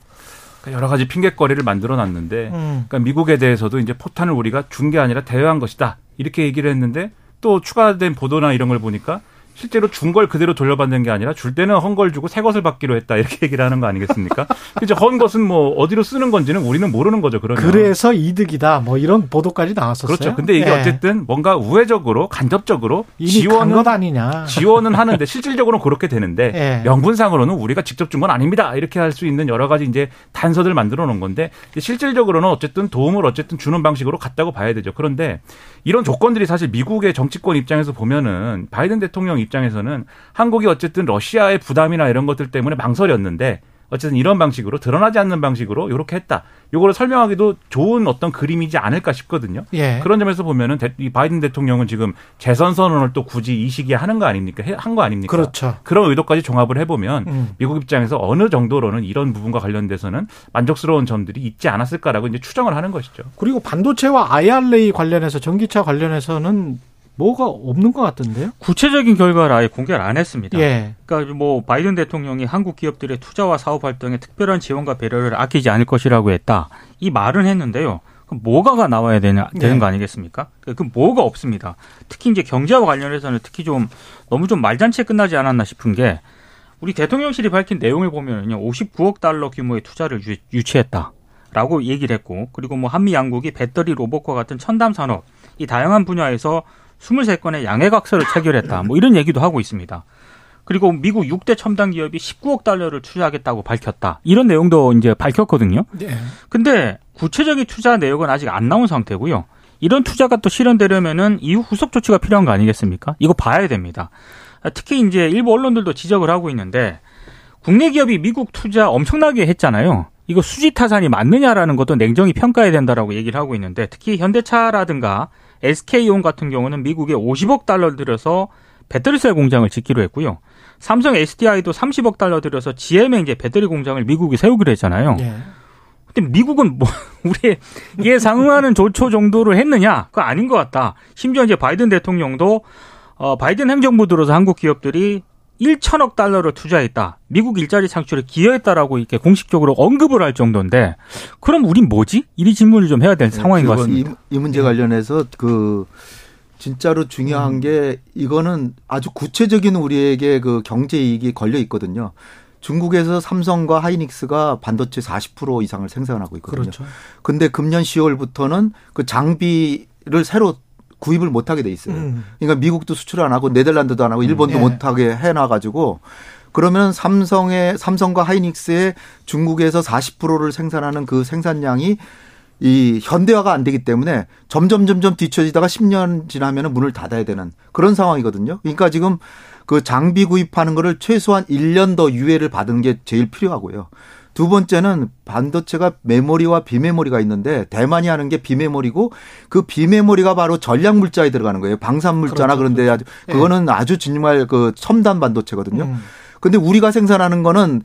그러니까 여러 가지 핑계거리를 만들어 놨는데 음. 그러니까 미국에 대해서도 이제 포탄을 우리가 준 게 아니라 대여한 것이다. 이렇게 얘기를 했는데 또 추가된 보도나 이런 걸 보니까 실제로 준 걸 그대로 돌려받는 게 아니라 줄 때는 헌 걸 주고 새 것을 받기로 했다 이렇게 얘기를 하는 거 아니겠습니까? 이제 헌 것은 뭐 어디로 쓰는 건지는 우리는 모르는 거죠. 그러면 그래서 이득이다 뭐 이런 보도까지 나왔었어요. 그렇죠. 근데 이게 네. 어쨌든 뭔가 우회적으로 간접적으로 지원은 것 아니냐. 지원은 하는데 실질적으로는 그렇게 되는데 네. 명분상으로는 우리가 직접 준 건 아닙니다. 이렇게 할 수 있는 여러 가지 이제 단서들 만들어 놓은 건데 실질적으로는 어쨌든 도움을 어쨌든 주는 방식으로 갔다고 봐야 되죠. 그런데 이런 조건들이 사실 미국의 정치권 입장에서 보면은 바이든 대통령 입장에서는 한국이 어쨌든 러시아의 부담이나 이런 것들 때문에 망설였는데 어쨌든 이런 방식으로 드러나지 않는 방식으로 이렇게 했다. 요거를 설명하기도 좋은 어떤 그림이지 않을까 싶거든요. 예. 그런 점에서 보면은 이 바이든 대통령은 지금 재선 선언을 또 굳이 이 시기에 하는 거 아닙니까? 한 거 아닙니까? 그렇죠. 그런 의도까지 종합을 해보면 음. 미국 입장에서 어느 정도로는 이런 부분과 관련돼서는 만족스러운 점들이 있지 않았을까라고 이제 추정을 하는 것이죠. 그리고 반도체와 IRA 관련해서 전기차 관련해서는 뭐가 없는 것 같던데요? 구체적인 결과를 아예 공개를 안 했습니다. 예. 그러니까 뭐 바이든 대통령이 한국 기업들의 투자와 사업 활동에 특별한 지원과 배려를 아끼지 않을 것이라고 했다. 이 말은 했는데요. 그럼 뭐가가 나와야 되냐, 되는 네. 거 아니겠습니까? 그 뭐가 없습니다. 특히 이제 경제와 관련해서는 특히 좀 너무 좀 말잔치에 끝나지 않았나 싶은 게 우리 대통령실이 밝힌 내용을 보면요. 59억 달러 규모의 투자를 유, 치했다 라고 얘기를 했고 그리고 뭐 한미 양국이 배터리 로봇과 같은 첨단 산업 이 다양한 분야에서 23건의 양해각서를 체결했다. 뭐 이런 얘기도 하고 있습니다. 그리고 미국 6대 첨단 기업이 19억 달러를 투자하겠다고 밝혔다. 이런 내용도 이제 밝혔거든요. 네. 근데 구체적인 투자 내역은 아직 안 나온 상태고요. 이런 투자가 또 실현되려면은 이후 후속 조치가 필요한 거 아니겠습니까? 이거 봐야 됩니다. 특히 이제 일부 언론들도 지적을 하고 있는데 국내 기업이 미국 투자 엄청나게 했잖아요. 이거 수지 타산이 맞느냐라는 것도 냉정히 평가해야 된다라고 얘기를 하고 있는데 특히 현대차라든가 SK온 같은 경우는 미국에 50억 달러 들여서 배터리셀 공장을 짓기로 했고요. 삼성 SDI도 30억 달러 들여서 GM의 이제 배터리 공장을 미국이 세우기로 했잖아요. 예. 근데 미국은 뭐 우리 이에 상응하는 조처 정도를 했느냐? 그거 아닌 것 같다. 심지어 이제 바이든 대통령도 어 바이든 행정부 들어서 한국 기업들이 1천억 달러를 투자했다. 미국 일자리 창출에 기여했다라고 이렇게 공식적으로 언급을 할 정도인데 그럼 우린 뭐지? 이 질문을 좀 해야 될 네, 상황인 것 같습니다. 이, 이 문제 관련해서 그 진짜로 중요한 음. 게 이거는 아주 구체적인 우리에게 그 경제 이익이 걸려 있거든요. 중국에서 삼성과 하이닉스가 반도체 40% 이상을 생산하고 있거든요. 그렇죠. 근데 금년 10월부터는 그 장비를 새로 구입을 못 하게 돼 있어요. 음. 그러니까 미국도 수출 안 하고 네덜란드도 안 하고 일본도 음. 예. 못 하게 해놔 가지고 그러면 삼성의 삼성과 하이닉스의 중국에서 40%를 생산하는 그 생산량이 이 현대화가 안 되기 때문에 점점 점점 뒤처지다가 10년 지나면 문을 닫아야 되는 그런 상황이거든요. 그러니까 지금 그 장비 구입하는 거를 최소한 1년 더 유예를 받은 게 제일 필요하고요. 두 번째는 반도체가 메모리와 비메모리가 있는데 대만이 하는 게 비메모리고 그 비메모리가 바로 전략 물자에 들어가는 거예요. 방산 물자나 그렇죠. 그런데 아주 예. 그거는 아주 정말 그 첨단 반도체거든요. 음. 근데 우리가 생산하는 거는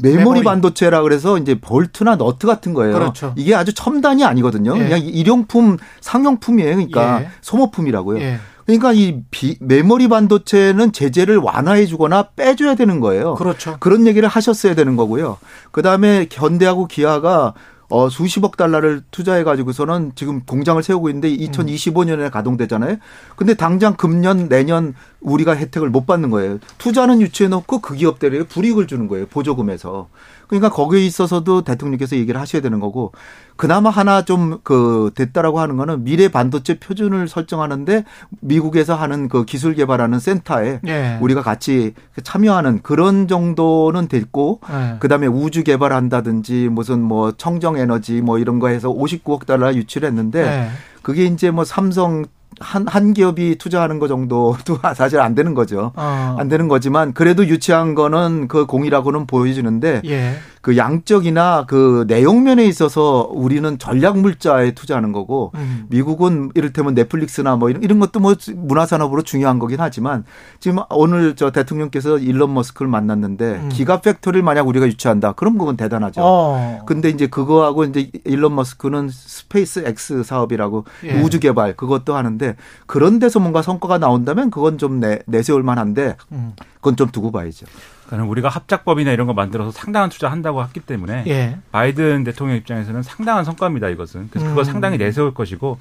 메모리, 메모리, 반도체라 그래서 이제 볼트나 너트 같은 거예요. 그렇죠. 이게 아주 첨단이 아니거든요. 예. 그냥 일용품, 상용품이에요. 그러니까 예. 소모품이라고요. 예. 그러니까 이 비, 메모리 반도체는 제재를 완화해 주거나 빼줘야 되는 거예요. 그렇죠. 그런 얘기를 하셨어야 되는 거고요. 그 다음에 현대하고 기아가 어, 수십억 달러를 투자해 가지고서는 지금 공장을 세우고 있는데 2025년에 가동되잖아요. 근데 당장 금년 내년 우리가 혜택을 못 받는 거예요. 투자는 유치해 놓고 그 기업들에게 불이익을 주는 거예요. 보조금에서. 그러니까 거기에 있어서도 대통령께서 얘기를 하셔야 되는 거고 그나마 하나 좀 그 됐다라고 하는 거는 미래 반도체 표준을 설정하는데 미국에서 하는 그 기술 개발하는 센터에 예. 우리가 같이 참여하는 그런 정도는 됐고 예. 그다음에 우주 개발한다든지 무슨 뭐 청정 에너지 뭐 이런 거 해서 59억 달러 유치를 했는데 예. 그게 이제 뭐 삼성 한, 한 기업이 투자하는 거 정도도 사실 안 되는 거죠. 어. 안 되는 거지만 그래도 유치한 거는 그 공이라고는 보여지는데 예. 그 양적이나 그 내용면에 있어서 우리는 전략 물자에 투자하는 거고 음. 미국은 이를테면 넷플릭스나 뭐 이런, 이런 것도 뭐 문화산업으로 중요한 거긴 하지만 지금 오늘 저 대통령께서 일론 머스크를 만났는데 음. Gigafactory를 만약 우리가 유치한다. 그럼 그건 대단하죠. 어. 근데 이제 그거하고 이제 일론 머스크는 SpaceX 사업이라고 예. 우주 개발 그것도 하는데 그런 데서 뭔가 성과가 나온다면 그건 좀 내, 내세울 만한데 음. 그건 좀 두고 봐야죠. 그러니까 우리가 합작법이나 이런 거 만들어서 상당한 투자한다고 했기 때문에 예. 바이든 대통령 입장에서는 상당한 성과입니다 이것은 그래서 그걸 음. 상당히 내세울 것이고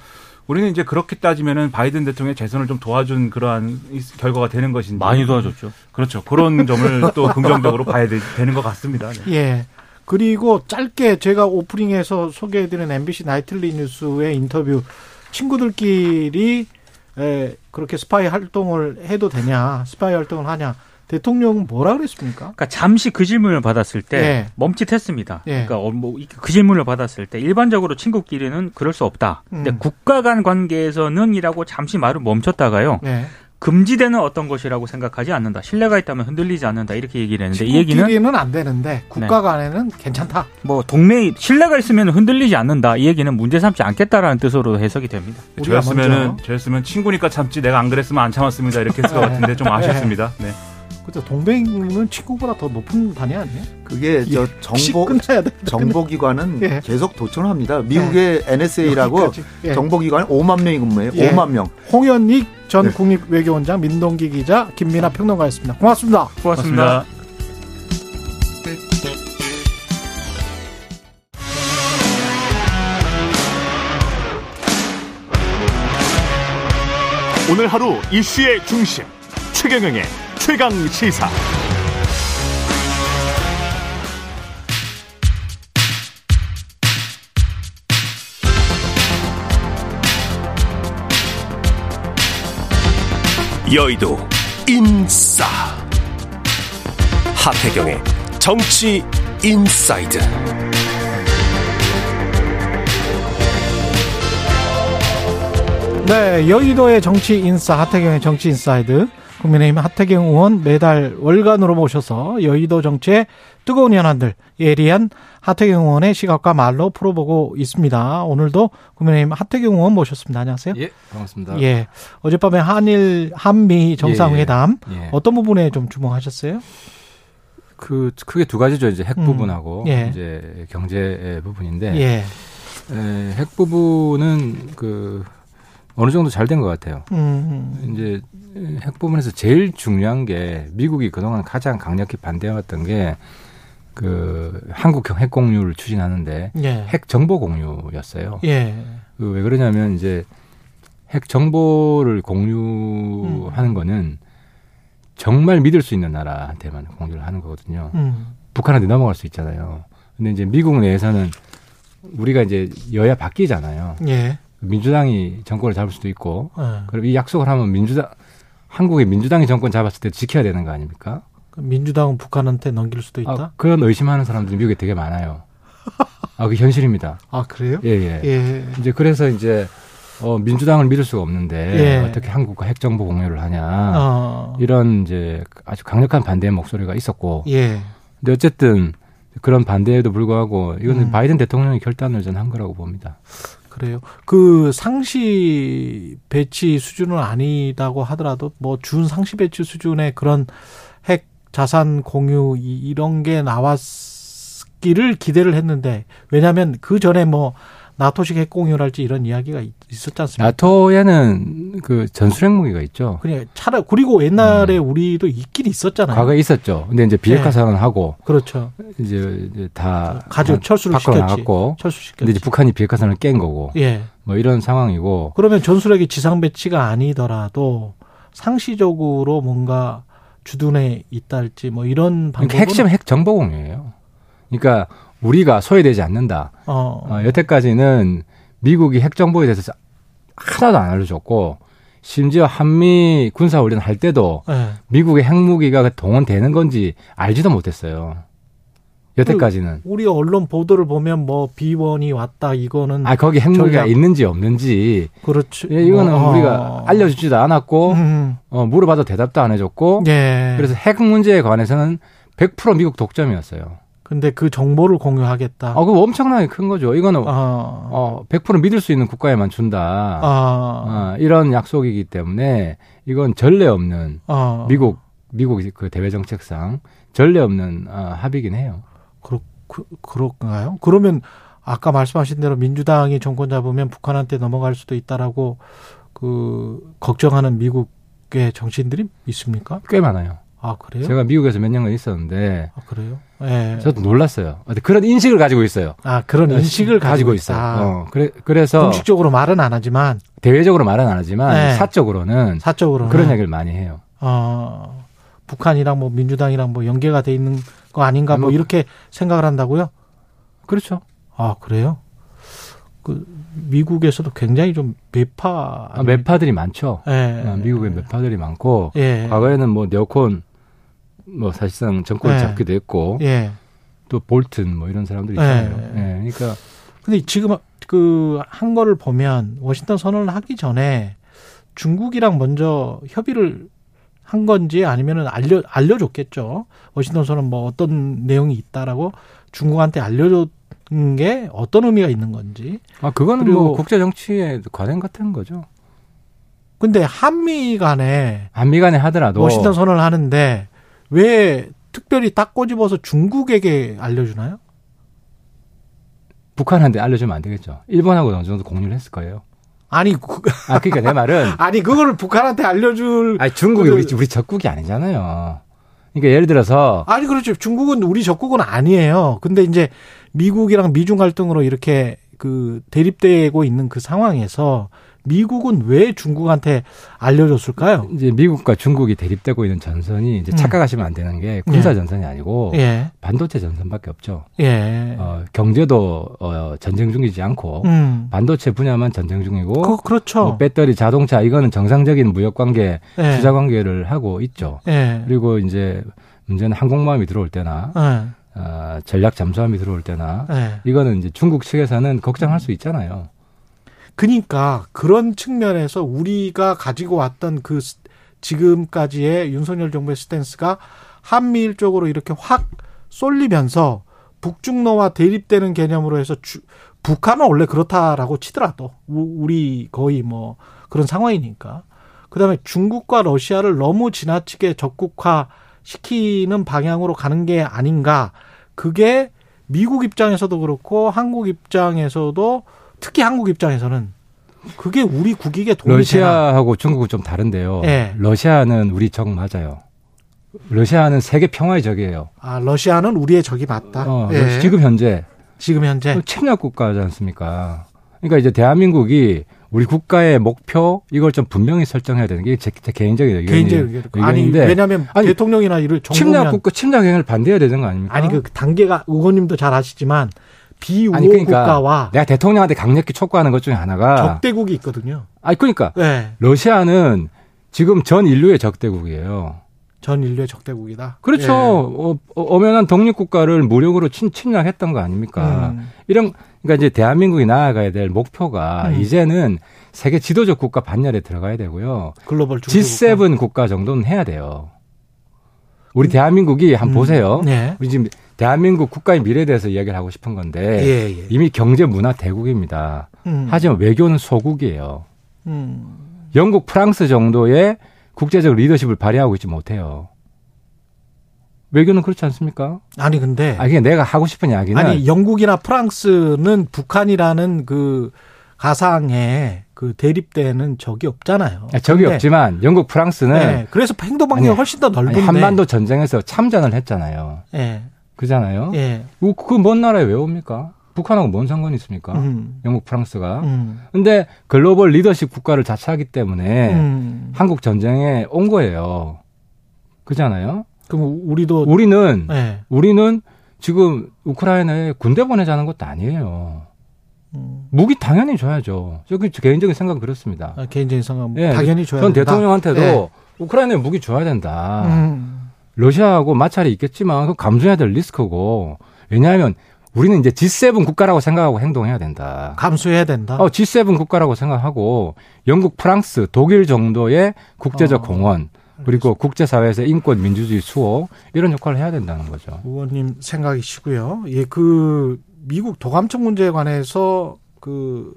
우리는 이제 그렇게 따지면은 바이든 대통령의 재선을 좀 도와준 그러한 결과가 되는 것인지 많이 도와줬죠. 그렇죠. 그런 점을 또 긍정적으로 봐야 되, 는것 같습니다. 네. 예. 그리고 짧게 제가 오프닝에서 소개해드린 MBC 나이틀리 뉴스의 인터뷰 친구들끼리 에, 그렇게 스파이 활동을 해도 되냐, 스파이 활동을 하냐. 대통령은 뭐라 그랬습니까? 그러니까 잠시 그 질문을 받았을 때 예. 멈칫했습니다. 예. 그러니까 어, 뭐그 질문을 받았을 때 일반적으로 친구끼리는 그럴 수 없다. 음. 근데 국가 간 관계에서는이라고 잠시 말을 멈췄다가요. 예. 금지되는 어떤 것이라고 생각하지 않는다. 신뢰가 있다면 흔들리지 않는다. 이렇게 얘기를 했는데 이 얘기는 끼리는 안 되는데 국가 네. 간에는 괜찮다. 뭐 동맹 신뢰가 있으면 흔들리지 않는다. 이 얘기는 문제 삼지 않겠다라는 뜻으로 해석이 됩니다. 저였으면은 저였으면 친구니까 참지 내가 안 그랬으면 안 참았습니다. 이렇게 했을 것 같은데 좀 아쉽습니다. 네. 그죠 동맹은 친구보다 더 높은 단위 아니에요? 그게 저 정보 정보기관은 예. 계속 도청합니다. 미국의 예. NSA라고 예. 정보기관 5만 명이 근무해요. 예. 5만 명. 홍현익 전 네. 국립외교원장 민동기 기자 김민아 평론가였습니다. 고맙습니다. 고맙습니다. 고맙습니다. 오늘 하루 이슈의 중심 최경영의 최강 시사. 여의도 인싸. 하태경의 정치 인사이드. 네 여의도의 정치 인싸 하태경의 정치 inside 국민의힘 하태경 의원 매달 월간으로 모셔서 여의도 정치의 뜨거운 현안들 예리한 하태경 의원의 시각과 말로 풀어보고 있습니다. 오늘도 국민의힘 하태경 의원 모셨습니다. 안녕하세요. 예, 반갑습니다. 예. 어젯밤에 한일 한미 정상회담 예, 예. 어떤 부분에 좀 주목하셨어요? 그 크게 두 가지죠. 이제 핵 음, 부분하고 예. 이제 경제 부분인데 예. 에, 핵 부분은 그 어느 정도 잘 된 것 같아요. 음, 음. 이제 핵 부분에서 제일 중요한 게 미국이 그동안 가장 강력히 반대해왔던 게 그 한국형 핵 공유를 추진하는데 예. 핵 정보 공유였어요. 예. 그왜 그러냐면 이제 핵 정보를 공유하는 음. 거는 정말 믿을 수 있는 나라한테만 공유를 하는 거거든요. 음. 북한한테 넘어갈 수 있잖아요. 근데 이제 미국 내에서는 우리가 이제 여야 바뀌잖아요. 예. 민주당이 정권을 잡을 수도 있고, 예. 그럼 이 약속을 하면 민주당 한국의 민주당이 정권 잡았을 때 지켜야 되는 거 아닙니까? 민주당은 북한한테 넘길 수도 있다. 아, 그런 의심하는 사람들이 미국에 되게 많아요. 아, 그 현실입니다. 아, 그래요? 예, 예. 예. 이제 그래서 이제 어, 민주당을 믿을 수가 없는데 예. 어떻게 한국과 핵 정보 공유를 하냐 어. 이런 이제 아주 강력한 반대의 목소리가 있었고. 예. 근데 어쨌든 그런 반대에도 불구하고 이거는 음. 바이든 대통령이 결단을 전 한 거라고 봅니다. 그래요. 그 상시 배치 수준은 아니다고 하더라도 뭐 준 상시 배치 수준의 그런 핵 자산 공유 이런 게 나왔기를 기대를 했는데 왜냐하면 그 전에 뭐 나토식 핵 공유랄지 이런 이야기가 있었지 않습니까? 나토에는 그 전술핵 무기가 있죠. 그냥 차라 그리고 옛날에 음. 우리도 있긴 있었잖아요. 과거에 있었죠. 근데 이제 비핵화 네. 선언하고 그렇죠. 이제, 이제 다 가져 철수를 시켰지. 나갔고 철수시켰지. 근데 이제 북한이 비핵화 선언을 깬 거고. 예. 뭐 이런 상황이고. 그러면 전술핵이 지상 배치가 아니더라도 상시적으로 뭔가 주둔해 있다 할지 뭐 이런 방법 핵심 핵 정보 공유예요. 그러니까 우리가 소외되지 않는다. 어. 어, 여태까지는 미국이 핵 정보에 대해서 하나도 안 알려줬고 심지어 한미 군사 훈련 할 때도 네. 미국의 핵무기가 동원되는 건지 알지도 못했어요. 여태까지는. 우리 언론 보도를 보면 뭐 비원이 왔다 이거는 아 거기 핵무기가 있는지 없는지 그렇죠. 예, 이거는 뭐, 우리가 알려주지도 않았고 음. 어, 물어봐도 대답도 안 해줬고 예. 그래서 핵 문제에 관해서는 100% 미국 독점이었어요. 근데 그 정보를 공유하겠다. 아, 그거 엄청나게 큰 거죠. 이거는 아. 어, 100% 믿을 수 있는 국가에만 준다. 아. 어, 이런 약속이기 때문에 이건 전례 없는 아. 미국 미국 그 대외 정책상 전례 없는 어, 합의긴 해요. 그렇 그, 그런가요? 그러면 아까 말씀하신 대로 민주당이 정권 잡으면 북한한테 넘어갈 수도 있다라고 그 걱정하는 미국의 정치인들이 있습니까? 꽤 많아요. 아 그래요? 제가 미국에서 몇 년간 있었는데. 아 그래요? 예. 저도 놀랐어요. 그런 인식을 가지고 있어요. 아 그런 네, 인식을 가지고, 가지고 있어요. 아. 어, 그래 그래서 공식적으로 말은 안 하지만 대외적으로 말은 안 하지만 네. 사적으로는 사적으로 그런 얘기를 많이 해요. 어, 북한이랑 뭐 민주당이랑 뭐 연계가 돼 있는 거 아닌가 뭐, 뭐 이렇게 생각을 한다고요? 그렇죠. 아 그래요? 그 미국에서도 굉장히 좀 매파 아, 매파들이 많죠. 예. 미국에 매파들이 많고 예. 과거에는 뭐 네오콘 뭐 사실상 정권을 네. 잡기도 했고 예. 또 볼튼 뭐 이런 사람들이 있잖아요. 예. 예. 그러니까 근데 지금 그 한 거를 보면 워싱턴 선언을 하기 전에 중국이랑 먼저 협의를 한 건지 아니면은 알려 알려줬겠죠. 워싱턴 선언 뭐 어떤 내용이 있다라고 중국한테 알려줬 게 어떤 의미가 있는 건지. 아 그거는 뭐 국제 정치의 관행 같은 거죠. 근데 한미 간에 한미 간에 하더라도 워싱턴 선언을 하는데 왜 특별히 딱 꼬집어서 중국에게 알려주나요? 북한한테 알려주면 안 되겠죠. 일본하고 어느 정도 공유를 했을 거예요. 아니, 그, 아, 그러니까 내 말은. 아니, 그거를 북한한테 알려줄. 아니, 중국이 그, 우리, 우리 적국이 아니잖아요. 그러니까 예를 들어서. 아니, 그렇죠. 중국은 우리 적국은 아니에요. 근데 이제 미국이랑 미중 갈등으로 이렇게 그 대립되고 있는 그 상황에서 미국은 왜 중국한테 알려줬을까요? 이제 미국과 중국이 대립되고 있는 전선이 이제 음. 착각하시면 안 되는 게 군사 예. 전선이 아니고 예. 반도체 전선밖에 없죠. 예. 어, 경제도 어, 전쟁 중이지 않고 음. 반도체 분야만 전쟁 중이고 그, 렇죠 뭐 배터리, 자동차 이거는 정상적인 무역 관계, 예. 투자 관계를 하고 있죠. 예. 그리고 이제 문제는 항공모함이 들어올 때나 예. 어, 전략 잠수함이 들어올 때나 이거는 이제 중국 측에서는 걱정할 수 있잖아요. 그러니까 그런 측면에서 우리가 가지고 왔던 그 지금까지의 윤석열 정부의 스탠스가 한미일 쪽으로 이렇게 확 쏠리면서 북중로와 대립되는 개념으로 해서 주, 북한은 원래 그렇다라고 치더라도 우리 거의 뭐 그런 상황이니까. 그다음에 중국과 러시아를 너무 지나치게 적국화 시키는 방향으로 가는 게 아닌가. 그게 미국 입장에서도 그렇고 한국 입장에서도 특히 한국 입장에서는 그게 우리 국익에 도움이 러시아하고 되나? 중국은 좀 다른데요. 네. 러시아는 우리 적 맞아요. 러시아는 세계 평화의 적이에요. 아, 러시아는 우리의 적이 맞다. 어, 네. 지금 현재 지금 현재 침략 국가지 않습니까? 그러니까 이제 대한민국이 우리 국가의 목표 이걸 좀 분명히 설정해야 되는 게 제, 제 개인적인 의견이, 의견인데 아니 왜냐하면 아니, 대통령이나 이를 침략 국가 침략 행위를 반대해야 되는 거 아닙니까? 아니 그 단계가 의원님도 잘 아시지만 비우호 아니, 그러니까 국가와 내가 대통령한테 강력히 촉구하는 것 중에 하나가 적대국이 있거든요. 아니 그러니까 네. 러시아는 지금 전 인류의 적대국이에요. 전 인류의 적대국이다. 그렇죠. 예. 어, 어, 엄연한 독립 국가를 무력으로 친, 침략했던 거 아닙니까? 음. 이런 그러니까 이제 대한민국이 나아가야 될 목표가 음. 이제는 세계 지도적 국가 반열에 들어가야 되고요. 글로벌 G7 국가. 국가 정도는 해야 돼요. 우리 음. 대한민국이 한번 음. 보세요. 네. 우리 지금 대한민국 국가의 미래에 대해서 이야기를 하고 싶은 건데 예, 예. 이미 경제 문화 대국입니다. 음. 하지만 외교는 소국이에요. 음. 영국, 프랑스 정도의 국제적 리더십을 발휘하고 있지 못해요. 외교는 그렇지 않습니까? 아니 근데 아니 내가 하고 싶은 이야기는 아니 영국이나 프랑스는 북한이라는 그 가상에 그 대립되는 적이 없잖아요. 아, 적이 없지만 영국, 프랑스는 네, 그래서 행동 반경이 훨씬 더 넓은데 한반도 전쟁에서 참전을 했잖아요. 네. 그잖아요. 예. 그먼 나라에 왜 옵니까? 북한하고 뭔 상관이 있습니까? 음. 영국, 프랑스가. 음. 근데 글로벌 리더십 국가를 자처하기 때문에 음. 한국 전쟁에 온 거예요. 그잖아요. 그럼 우리도 우리는 네. 우리는 지금 우크라이나에 군대 보내자는 것도 아니에요. 음. 무기 당연히 줘야죠. 저그 개인적인 생각은 그렇습니다. 아, 개인적인 생각 네. 당연히 줘야 전 된다. 대통령한테도 네. 우크라이나에 무기 줘야 된다. 음. 러시아하고 마찰이 있겠지만 그 감수해야 될 리스크고 왜냐하면 우리는 이제 G7 국가라고 생각하고 행동해야 된다. 감수해야 된다. 어, G7 국가라고 생각하고 영국, 프랑스, 독일 정도의 국제적 어. 공헌 그리고 국제사회에서 인권, 민주주의 수호 이런 역할을 해야 된다는 거죠. 의원님 생각이시고요. 예, 그 미국 도감청 문제에 관해서 그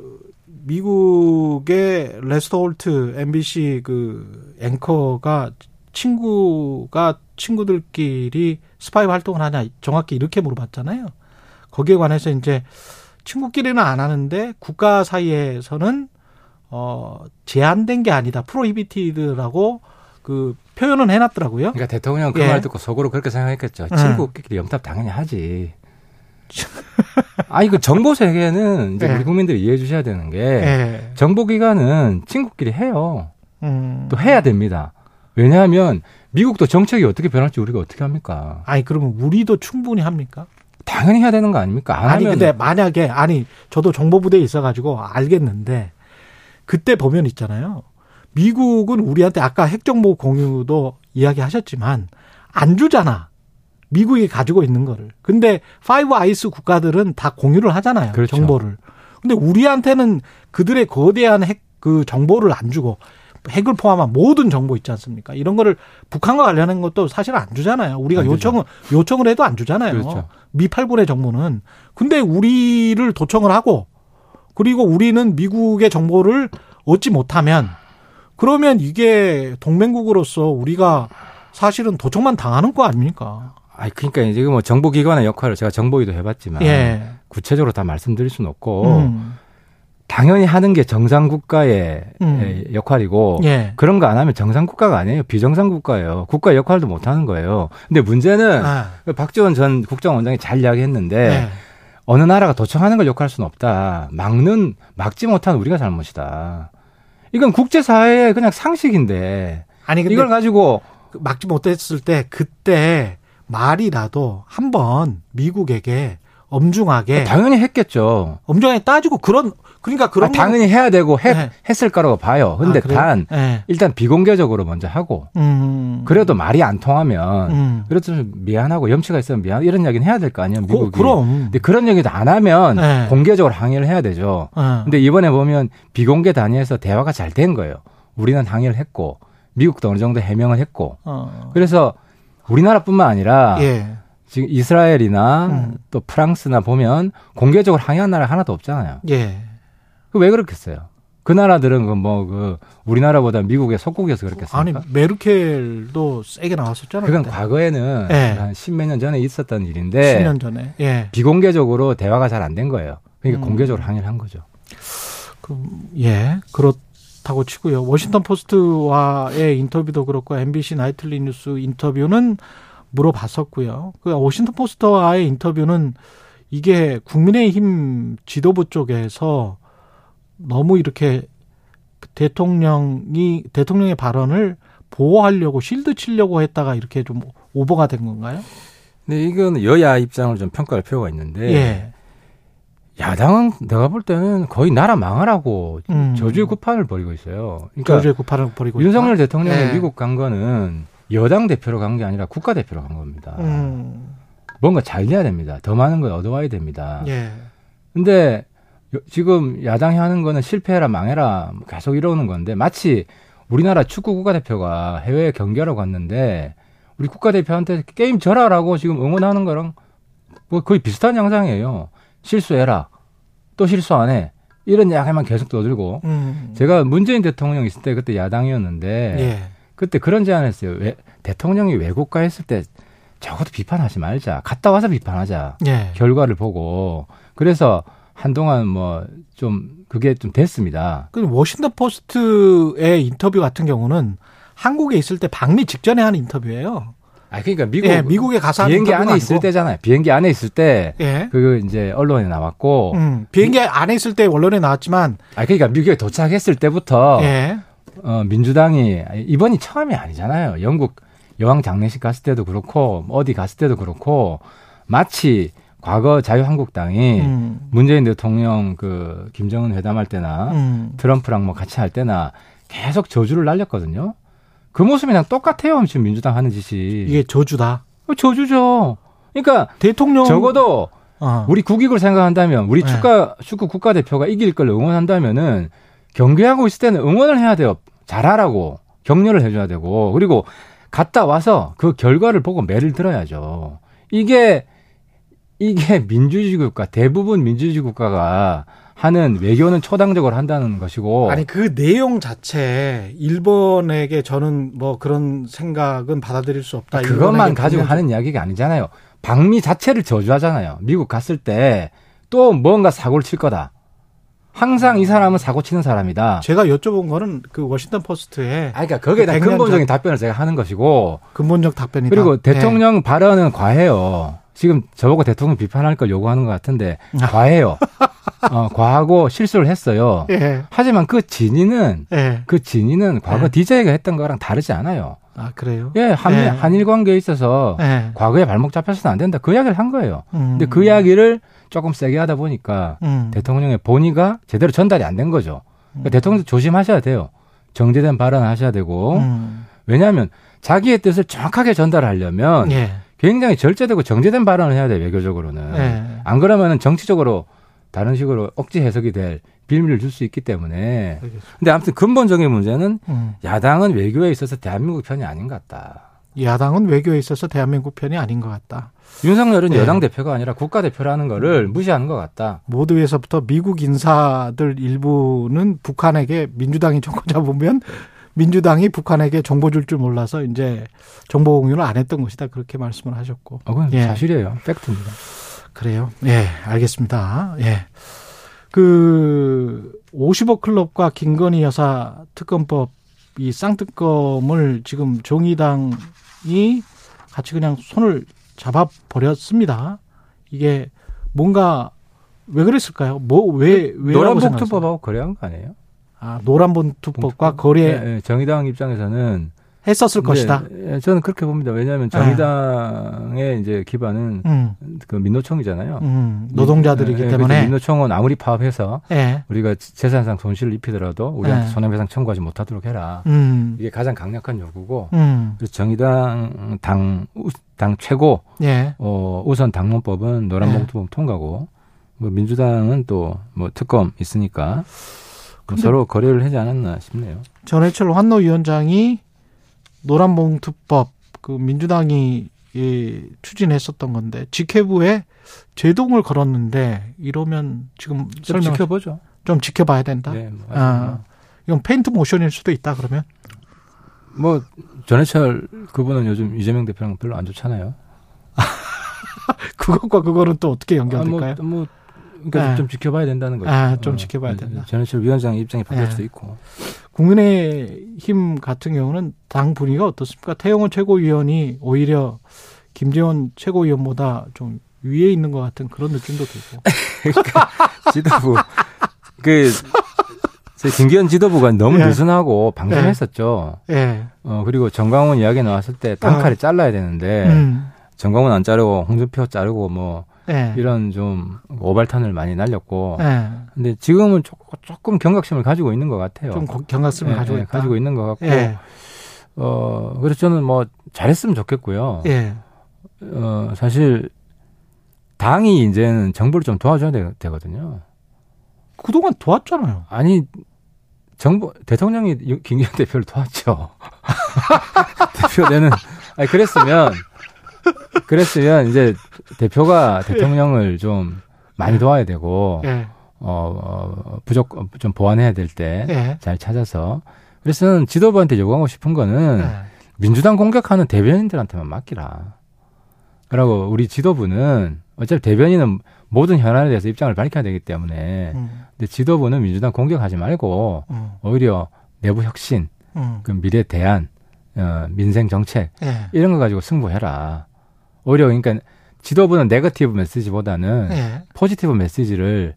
미국의 레스터 홀트 NBC 그 앵커가 친구가 친구들끼리 스파이 활동을 하냐 정확히 이렇게 물어봤잖아요. 거기에 관해서 이제 친구끼리는 안 하는데 국가 사이에서는 어 제한된 게 아니다. prohibited라고 그 표현은 해놨더라고요. 그러니까 대통령 그말 예. 듣고 속으로 그렇게 생각했겠죠. 음. 친구끼리 염탐 당연히 하지. 아니 그 정보 세계는 이제 예. 우리 국민들이 이해해 주셔야 되는 게 예. 정보기관은 친구끼리 해요. 음. 또 해야 됩니다. 왜냐하면 미국도 정책이 어떻게 변할지 우리가 어떻게 압니까? 아니 그러면 우리도 충분히 합니까? 당연히 해야 되는 거 아닙니까? 아니 근데 만약에 아니 저도 정보부대에 있어가지고 알겠는데 그때 보면 있잖아요. 미국은 우리한테 아까 핵정보 공유도 이야기하셨지만 안 주잖아. 미국이 가지고 있는 거를. 근데 Five Eyes 국가들은 다 공유를 하잖아요. 그렇죠. 정보를. 근데 우리한테는 그들의 거대한 핵 그 정보를 안 주고 핵을 포함한 모든 정보 있지 않습니까? 이런 거를 북한과 관련한 것도 사실 안 주잖아요. 우리가 요청을 요청을 해도 안 주잖아요. 그렇죠. 미팔군의 정보는. 근데 우리를 도청을 하고 그리고 우리는 미국의 정보를 얻지 못하면 그러면 이게 동맹국으로서 우리가 사실은 도청만 당하는 거 아닙니까? 아, 그러니까 지금 뭐 정보기관의 역할을 제가 정보위도 해봤지만 예. 구체적으로 다 말씀드릴 수는 없고 음. 당연히 하는 게 정상 국가의 음. 역할이고 예. 그런 거 안 하면 정상 국가가 아니에요. 비정상 국가예요. 국가 역할도 못 하는 거예요. 근데 문제는 아. 박지원 전 국정원장이 잘 이야기했는데 예. 어느 나라가 도청하는 걸 욕할 수는 없다. 막는 막지 못한 우리가 잘못이다. 이건 국제 사회의 그냥 상식인데 아니 이걸 가지고 그 막지 못했을 때 그때 말이라도 한번 미국에게 엄중하게 당연히 했겠죠. 엄중하게 따지고 그런 그러니까 그런 아, 당연히 해야 되고 해, 네. 했을 거라고 봐요. 근데 아, 단 네. 일단 비공개적으로 먼저 하고 음. 그래도 말이 안 통하면 음. 그래도 좀 미안하고 염치가 있으면 미안 이런 이야기는 해야 될 거 아니에요 미국이. 고, 그럼. 근데 그런 얘기도 안 하면 네. 공개적으로 항의를 해야 되죠. 네. 근데 이번에 보면 비공개 단위에서 대화가 잘 된 거예요. 우리는 항의를 했고 미국도 어느 정도 해명을 했고 어. 그래서 우리나라뿐만 아니라 예. 지금 이스라엘이나 음. 또 프랑스나 보면 공개적으로 항의한 나라 하나도 없잖아요. 예. 그왜 그렇겠어요? 그 나라들은 그 뭐그 그 우리나라보다 미국의 속국이어서 그렇겠습니까? 아니 메르켈도 세게 나왔었잖아요. 그건 그때. 과거에는 네. 한 십몇 년 전에 있었던 일인데 10년 전에 예. 비공개적으로 대화가 잘 안 된 거예요. 그러니까 음. 공개적으로 항의를 한 거죠. 그, 예, 그렇다고 치고요. 워싱턴 포스트와의 인터뷰도 그렇고 MBC 나이틀리 뉴스 인터뷰는 물어봤었고요. 그 워싱턴 포스트와의 인터뷰는 이게 국민의힘 지도부 쪽에서 너무 이렇게 대통령이 대통령의 발언을 보호하려고 실드 치려고 했다가 이렇게 좀 오버가 된 건가요? 네, 이건 여야 입장을 좀 평가할 필요가 있는데 예. 야당은 내가 볼 때는 거의 나라 망하라고 음. 저주의 구판을 벌이고 있어요. 그러니까 저주의 구판을 벌이고 윤석열 있다? 대통령이 예. 미국 간 거는 여당 대표로 간 게 아니라 국가 대표로 간 겁니다. 음. 뭔가 잘 돼야 됩니다. 더 많은 걸 얻어와야 됩니다. 예. 근데 지금 야당이 하는 거는 실패해라 망해라 계속 이러는 건데 마치 우리나라 축구 국가대표가 해외에 경기하러 갔는데 우리 국가대표한테 게임 져라라고 지금 응원하는 거랑 뭐 거의 비슷한 양상이에요. 실수해라. 또 실수 안 해. 이런 이야기만 계속 떠들고. 음. 제가 문재인 대통령 있을 때 그때 야당이었는데 예. 그때 그런 제안했어요. 왜, 대통령이 외국가 했을 때 적어도 비판하지 말자. 갔다 와서 비판하자. 예. 결과를 보고. 그래서 한동안 뭐 좀 그게 좀 됐습니다. 그 워싱턴 포스트의 인터뷰 같은 경우는 한국에 있을 때 방미 직전에 한 인터뷰예요. 아 그러니까 미국 예, 미국에 가서 비행기 안에 있을 때잖아요. 비행기 안에 있을 때 예. 그 이제 언론에 나왔고 음, 비행기 안에 있을 때 언론에 나왔지만 아 그러니까 미국에 도착했을 때부터 예. 어, 민주당이 이번이 처음이 아니잖아요. 영국 여왕 장례식 갔을 때도 그렇고 어디 갔을 때도 그렇고 마치 과거 자유한국당이 음. 문재인 대통령 그 김정은 회담할 때나 음. 트럼프랑 뭐 같이 할 때나 계속 저주를 날렸거든요. 그 모습이랑 똑같아요. 지금 민주당 하는 짓이. 이게 저주다. 어, 저주죠. 그러니까 대통령 적어도 어. 우리 국익을 생각한다면 우리 네. 축구 축구 국가대표가 이길 걸 응원한다면은 경기하고 있을 때는 응원을 해야 돼요. 잘하라고 격려를 해줘야 되고 그리고 갔다 와서 그 결과를 보고 매를 들어야죠. 이게 이게 민주주의 국가 대부분 민주주의 국가가 하는 외교는 초당적으로 한다는 것이고 아니 그 내용 자체 일본에게 저는 뭐 그런 생각은 받아들일 수 없다. 그것만 가지고 하는 이야기가 아니잖아요. 방미 자체를 저주하잖아요. 미국 갔을 때 또 뭔가 사고를 칠 거다. 항상 이 사람은 사고 치는 사람이다. 제가 여쭤본 거는 그 워싱턴 포스트에 아 그러니까 거기에 대한 근본적인 답변을 제가 하는 것이고 근본적 답변이다. 그리고 대통령 네. 발언은 과해요. 지금 저보고 대통령 비판할 걸 요구하는 것 같은데 아. 과해요. 어, 과하고 실수를 했어요. 예. 하지만 그 진위는 예. 그 진위는 과거 예. DJ가 했던 거랑 다르지 않아요. 아 그래요? 예, 한, 예. 한일 관계에 있어서 예. 과거에 발목 잡혀서는 안 된다. 그 이야기를 한 거예요. 음. 근데 그 이야기를 조금 세게 하다 보니까 음. 대통령의 본의가 제대로 전달이 안 된 거죠. 그러니까 음. 대통령도 조심하셔야 돼요. 정제된 발언 하셔야 되고 음. 왜냐하면 자기의 뜻을 정확하게 전달하려면. 예. 굉장히 절제되고 정제된 발언을 해야 돼 외교적으로는. 네. 안 그러면은 정치적으로 다른 식으로 억지 해석이 될 빌미를 줄 수 있기 때문에. 알겠습니다. 근데 아무튼 근본적인 문제는 음. 야당은 외교에 있어서 대한민국 편이 아닌 것 같다. 야당은 외교에 있어서 대한민국 편이 아닌 것 같다. 윤석열은 네. 여당 대표가 아니라 국가 대표라는 거를 무시하는 것 같다. 모두에서부터 미국 인사들 일부는 북한에게 민주당이 정권 잡으면 민주당이 북한에게 정보 줄 줄 몰라서 이제 정보 공유를 안 했던 것이다 그렇게 말씀을 하셨고. 어, 그건 예. 사실이에요. 팩트입니다. 그래요. 예, 알겠습니다. 예. 그 50억 클럽과 김건희 여사 특검법 이 쌍특검을 지금 정의당이 같이 그냥 손을 잡아 버렸습니다. 이게 뭔가 왜 그랬을까요? 뭐 왜 왜 노란봉투법하고 거래한 거 아니에요? 아, 노란 봉투법과 거래 네, 정의당 입장에서는 했었을 네, 것이다. 예, 저는 그렇게 봅니다. 왜냐하면 정의당의 이제 기반은 음. 그 민노총이잖아요. 음. 노동자들이기 예, 때문에 민노총은 아무리 파업해서 예. 우리가 재산상 손실을 입히더라도 우리한테 예. 손해배상 청구하지 못하도록 해라. 음. 이게 가장 강력한 요구고. 음. 그래서 정의당 당, 당 최고 예. 어, 우선 당론법은 노란봉투법 통과고 뭐 민주당은 또 뭐 특검 있으니까 서로 거래를 하지 않았나 싶네요. 전해철 환노위원장이 노란봉투법 그 민주당이 예, 추진했었던 건데 직회부에 제동을 걸었는데 이러면 지금 좀 지켜보죠. 좀 지켜봐야 된다. 네, 뭐 아, 이건 페인트 모션일 수도 있다 그러면. 뭐 전해철 그분은 요즘 이재명 대표랑 별로 안 좋잖아요. 그것과 그거는 또 어떻게 연결될까요? 아, 뭐, 뭐 그러니까 네. 좀 지켜봐야 된다는 거죠. 아, 좀 어, 지켜봐야 된다. 전해철 위원장 입장이 바뀔 네. 수도 있고. 국민의힘 같은 경우는 당 분위기가 어떻습니까? 태영호 최고위원이 오히려 김재원 최고위원보다 좀 위에 있는 것 같은 그런 느낌도 들고. 그러니까 지도부 그 김기현 지도부가 너무 예. 느슨하고 방심했었죠. 예. 예. 어, 그리고 정광훈 이야기 나왔을 때 단칼에 어. 잘라야 되는데 음. 정광훈 안 자르고 홍준표 자르고 뭐 예. 이런 좀 오발탄을 많이 날렸고. 예. 근데 지금은 조금, 경각심을 가지고 있는 것 같아요. 좀 경각심을 예, 가지고. 가지고 있는 것 같고. 예. 어, 그래서 저는 뭐 잘했으면 좋겠고요. 예. 어, 사실 당이 이제는 정부를 좀 도와줘야 되, 거든요 그동안 도왔잖아요. 아니 정부 대통령이 김기현 대표를 도왔죠. 대표 되는 아니 그랬으면 그랬으면 이제 대표가 대통령을 좀 많이 도와야 되고 예. 어, 어 부족 좀 보완해야 될 때잘 예. 찾아서 그래서 지도부한테 요구하고 싶은 거는 예. 민주당 공격하는 대변인들한테만 맡기라. 그리고 우리 지도부는 어차피 대변인은 모든 현안에 대해서 입장을 밝혀야 되기 때문에 음. 근데 지도부는 민주당 공격하지 말고 음. 오히려 내부 혁신, 음. 그 미래 대안, 어, 민생 정책 예. 이런 거 가지고 승부해라. 오히려 그러니까 지도부는 네거티브 메시지보다는 예. 포지티브 메시지를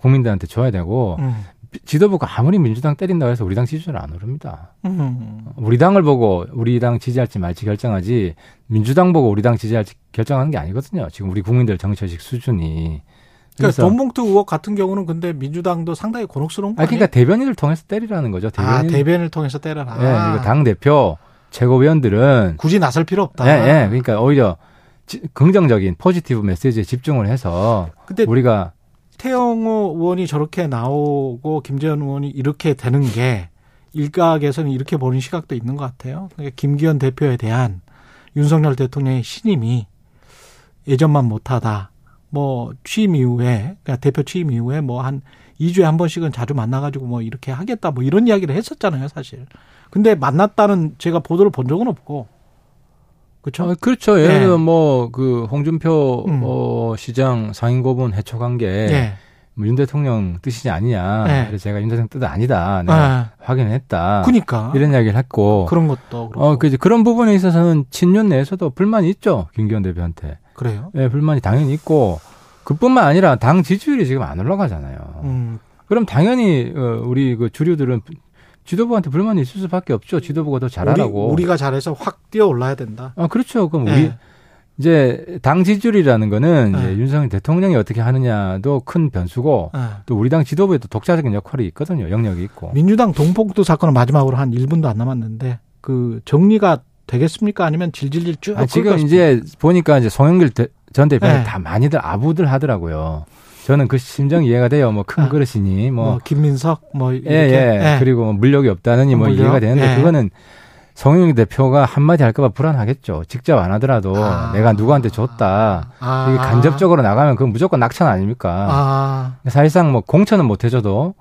국민들한테 줘야 되고 음. 지도부가 아무리 민주당 때린다고 해서 우리 당 지지율 안 오릅니다. 음. 우리 당을 보고 우리 당 지지할지 말지 결정하지 민주당 보고 우리 당 지지할지 결정하는 게 아니거든요. 지금 우리 국민들 정치의식 수준이. 그러니까 돈봉투 의혹 같은 경우는 근데 민주당도 상당히 곤혹스러운 거 아니, 그러니까 대변인을 통해서 때리라는 거죠. 대변인. 아, 대변을 통해서 때려라. 예, 네, 당 대표 최고위원들은 굳이 나설 필요 없다. 예, 예. 그러니까 오히려 지, 긍정적인 포지티브 메시지에 집중을 해서 근데 우리가 태영호 의원이 저렇게 나오고 김재현 의원이 이렇게 되는 게 일각에서는 이렇게 보는 시각도 있는 것 같아요. 그러니까 김기현 대표에 대한 윤석열 대통령의 신임이 예전만 못하다. 뭐 취임 이후에 그러니까 대표 취임 이후에 뭐 한 2주에 한 번씩은 자주 만나가지고 뭐 이렇게 하겠다 뭐 이런 이야기를 했었잖아요 사실. 근데 만났다는 제가 보도를 본 적은 없고 그렇죠. 아, 그렇죠. 예를 들어 네. 뭐그 홍준표 음. 어, 시장 상임고문 해촉한 게 네. 뭐윤 대통령 뜻이지 아니냐. 네. 그래서 제가 윤 대통령 뜻은 아니다. 내가 네. 확인했다. 그니까 이런 이야기를 했고 그런 것도 그렇고. 어, 그 그런 부분에 있어서는 친윤 내에서도 불만이 있죠. 김기현 대표한테. 그래요? 예, 불만이 당연히 있고 그뿐만 아니라 당 지지율이 지금 안 올라가잖아요. 음. 그럼 당연히 어, 우리 그 주류들은 지도부한테 불만이 있을 수밖에 없죠. 지도부가 더 잘하라고. 우리, 가 잘해서 확 뛰어 올라야 된다. 아 그렇죠. 그럼 네. 우리 이제 당 지지율이라는 거는 네. 이제 윤석열 대통령이 어떻게 하느냐도 큰 변수고 네. 또 우리 당 지도부에도 독자적인 역할이 있거든요. 영역이 있고. 민주당 동폭도 사건은 마지막으로 한 1분도 안 남았는데 그 정리가 되겠습니까? 아니면 질질질 쭉? 아, 지금 이제 보니까 이제 송영길 전 대표는 네. 다 많이들 아부들 하더라고요. 저는 그 심정 이해가 돼요. 뭐큰 아, 그릇이니 뭐, 뭐 김민석 뭐 이렇게 예, 예. 예. 그리고 뭐 물력이 없다느니 뭐 물력? 이해가 되는데 예. 그거는 성영 대표가 한마디 할까봐 불안하겠죠. 직접 안 하더라도 아. 내가 누구한테 줬다. 아. 이게 간접적으로 나가면 그건 무조건 낙천 아닙니까? 아. 사실상 뭐 공천은 못 해줘도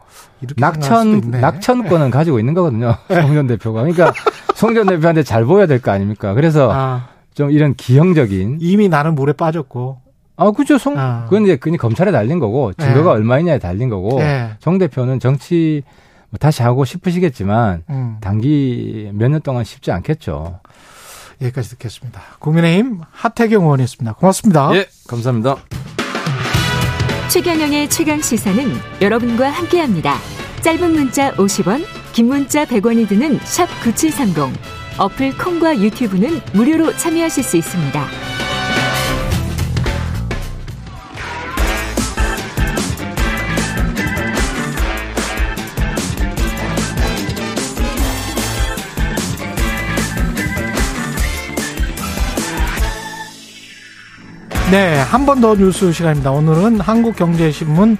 낙천 낙천권은 가지고 있는 거거든요. 송전 대표가. 그러니까 송전 대표한테 잘 보여야 될 거 아닙니까? 그래서 아. 좀 이런 기형적인 이미 나는 물에 빠졌고 아, 그죠. 송, 아. 그건 이제 그냥 검찰에 달린 거고, 증거가 네. 얼마이냐에 달린 거고, 네. 정 대표는 정치 뭐 다시 하고 싶으시겠지만, 음. 단기 몇 년 동안 쉽지 않겠죠. 여기까지 듣겠습니다. 국민의힘 하태경 의원이었습니다. 고맙습니다. 예, 감사합니다. 최경영의 최강 시사는 여러분과 함께 합니다. 짧은 문자 50원, 긴 문자 100원이 드는 샵 9730. 어플 콩과 유튜브는 무료로 참여하실 수 있습니다. 네, 한 번 더 뉴스 시간입니다. 오늘은 한국경제신문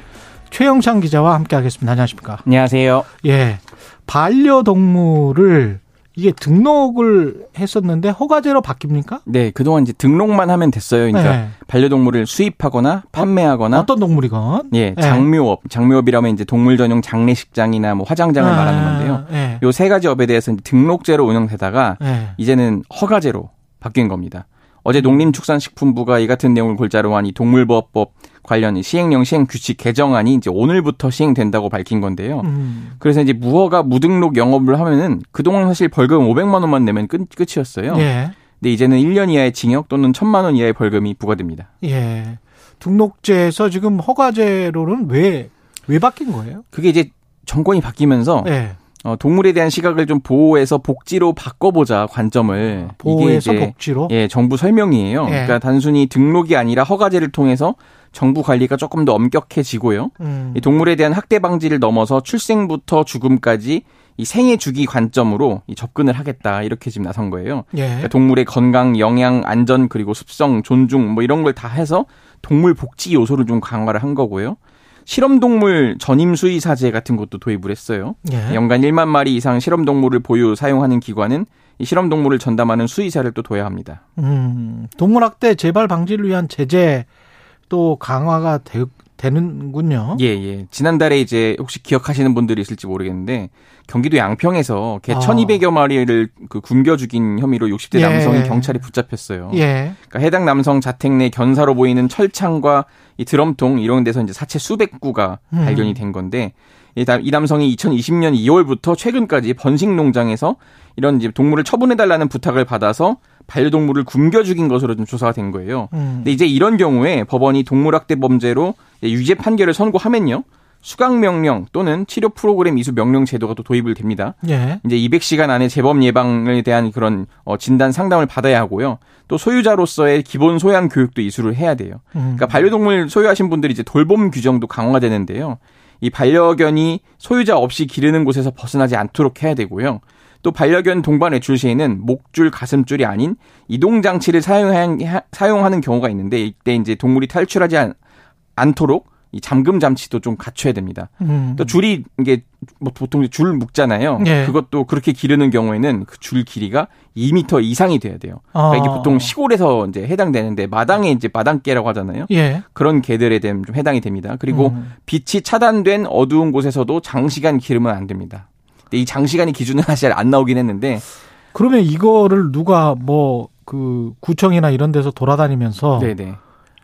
최영창 기자와 함께하겠습니다. 안녕하십니까? 안녕하세요. 예, 반려동물을 이게 등록을 했었는데 허가제로 바뀝니까? 네, 그동안 이제 등록만 하면 됐어요. 그러니까 네. 반려동물을 수입하거나 판매하거나 어떤 동물이건 예, 네. 장묘업, 장묘업이라면 이제 동물 전용 장례식장이나 뭐 화장장을 아, 말하는 건데요. 네. 요세 가지 업에 대해서 등록제로 운영되다가 네. 이제는 허가제로 바뀐 겁니다. 어제 농림축산식품부가 이 같은 내용을 골자로 한 이 동물보호법 관련 시행령 시행 규칙 개정안이 이제 오늘부터 시행된다고 밝힌 건데요. 음. 그래서 이제 무허가 무등록 영업을 하면은 그동안 사실 벌금 500만 원만 내면 끝, 끝이었어요. 예. 근데 이제는 1년 이하의 징역 또는 1000만 원 이하의 벌금이 부과됩니다. 예. 등록제에서 지금 허가제로는 왜, 왜 바뀐 거예요? 그게 이제 정권이 바뀌면서 네. 어, 동물에 대한 시각을 좀 보호해서 복지로 바꿔보자 관점을 보호해서 이게 이제, 복지로 예 정부 설명이에요. 예. 그러니까 단순히 등록이 아니라 허가제를 통해서 정부 관리가 조금 더 엄격해지고요. 음. 이 동물에 대한 학대 방지를 넘어서 출생부터 죽음까지 이 생애 주기 관점으로 이 접근을 하겠다 이렇게 지금 나선 거예요. 예. 그러니까 동물의 건강, 영양, 안전 그리고 습성, 존중 뭐 이런 걸 다 해서 동물 복지 요소를 좀 강화를 한 거고요. 실험동물 전임 수의사제 같은 것도 도입을 했어요. 예. 연간 1만 마리 이상 실험동물을 보유 사용하는 기관은 이 실험동물을 전담하는 수의사를 또 둬야 합니다. 음, 동물학대 재발 방지를 위한 제재 또 강화가 되, 되는군요. 예, 예. 지난달에 이제 혹시 기억하시는 분들이 있을지 모르겠는데 경기도 양평에서 개 아. 1200여 마리를 그 굶겨 죽인 혐의로 60대 예. 남성이 경찰에 붙잡혔어요. 예. 그러니까 해당 남성 자택 내 견사로 보이는 철창과 이 드럼통 이런 데서 이제 사체 수백 구가 음. 발견이 된 건데 이 남성이 2020년 2월부터 최근까지 번식 농장에서 이런 이제 동물을 처분해 달라는 부탁을 받아서 반려동물을 굶겨 죽인 것으로 좀 조사가 된 거예요. 음. 근데 이제 이런 경우에 법원이 동물학대 범죄로 유죄 판결을 선고하면요. 수강 명령 또는 치료 프로그램 이수 명령 제도가 또 도입을 됩니다. 예. 이제 200시간 안에 재범 예방에 대한 그런 어 진단 상담을 받아야 하고요. 또 소유자로서의 기본 소양 교육도 이수를 해야 돼요. 음. 그러니까 반려동물 소유하신 분들이 이제 돌봄 규정도 강화되는데요. 이 반려견이 소유자 없이 기르는 곳에서 벗어나지 않도록 해야 되고요. 또 반려견 동반 외출 시에는 목줄, 가슴줄이 아닌 이동 장치를 사용하는 경우가 있는데 이때 이제 동물이 탈출하지 않, 않도록 이 잠금 장치도 좀 갖춰야 됩니다. 음. 또 줄이 이게 뭐 보통 줄 묶잖아요. 예. 그것도 그렇게 기르는 경우에는 그 줄 길이가 2미터 이상이 돼야 돼요. 그러니까 이게 아. 보통 시골에서 이제 해당되는데 마당에 이제 마당개라고 하잖아요. 예. 그런 개들에 대한 좀 해당이 됩니다. 그리고 음. 빛이 차단된 어두운 곳에서도 장시간 기르면 안 됩니다. 이 장시간이 기준은 사실 안 나오긴 했는데 그러면 이거를 누가 뭐 그 구청이나 이런 데서 돌아다니면서 네네.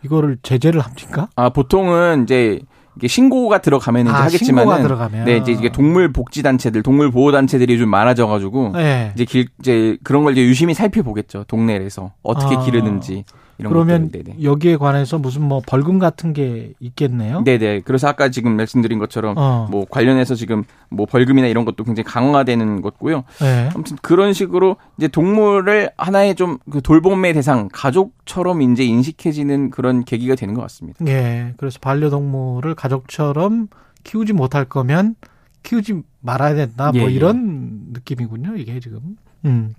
이거를 제재를 합니까? 아 보통은 이제 이게 신고가 들어가면 이제 아, 하겠지만은 들어가면. 네 이제 이게 동물 복지 단체들, 동물 보호 단체들이 좀 많아져 가지고 네. 이제 길 이제 그런 걸 이제 유심히 살펴보겠죠 동네에서 어떻게 아. 기르는지. 그러면 여기에 관해서 무슨 뭐 벌금 같은 게 있겠네요. 네네. 그래서 아까 지금 말씀드린 것처럼 어. 뭐 관련해서 지금 뭐 벌금이나 이런 것도 굉장히 강화되는 것고요. 네. 아무튼 그런 식으로 이제 동물을 하나의 좀 그 돌봄의 대상, 가족처럼 이제 인식해지는 그런 계기가 되는 것 같습니다. 네. 그래서 반려동물을 가족처럼 키우지 못할 거면 키우지 말아야 된다. 뭐 예, 예. 이런 예. 느낌이군요. 이게 지금. 음.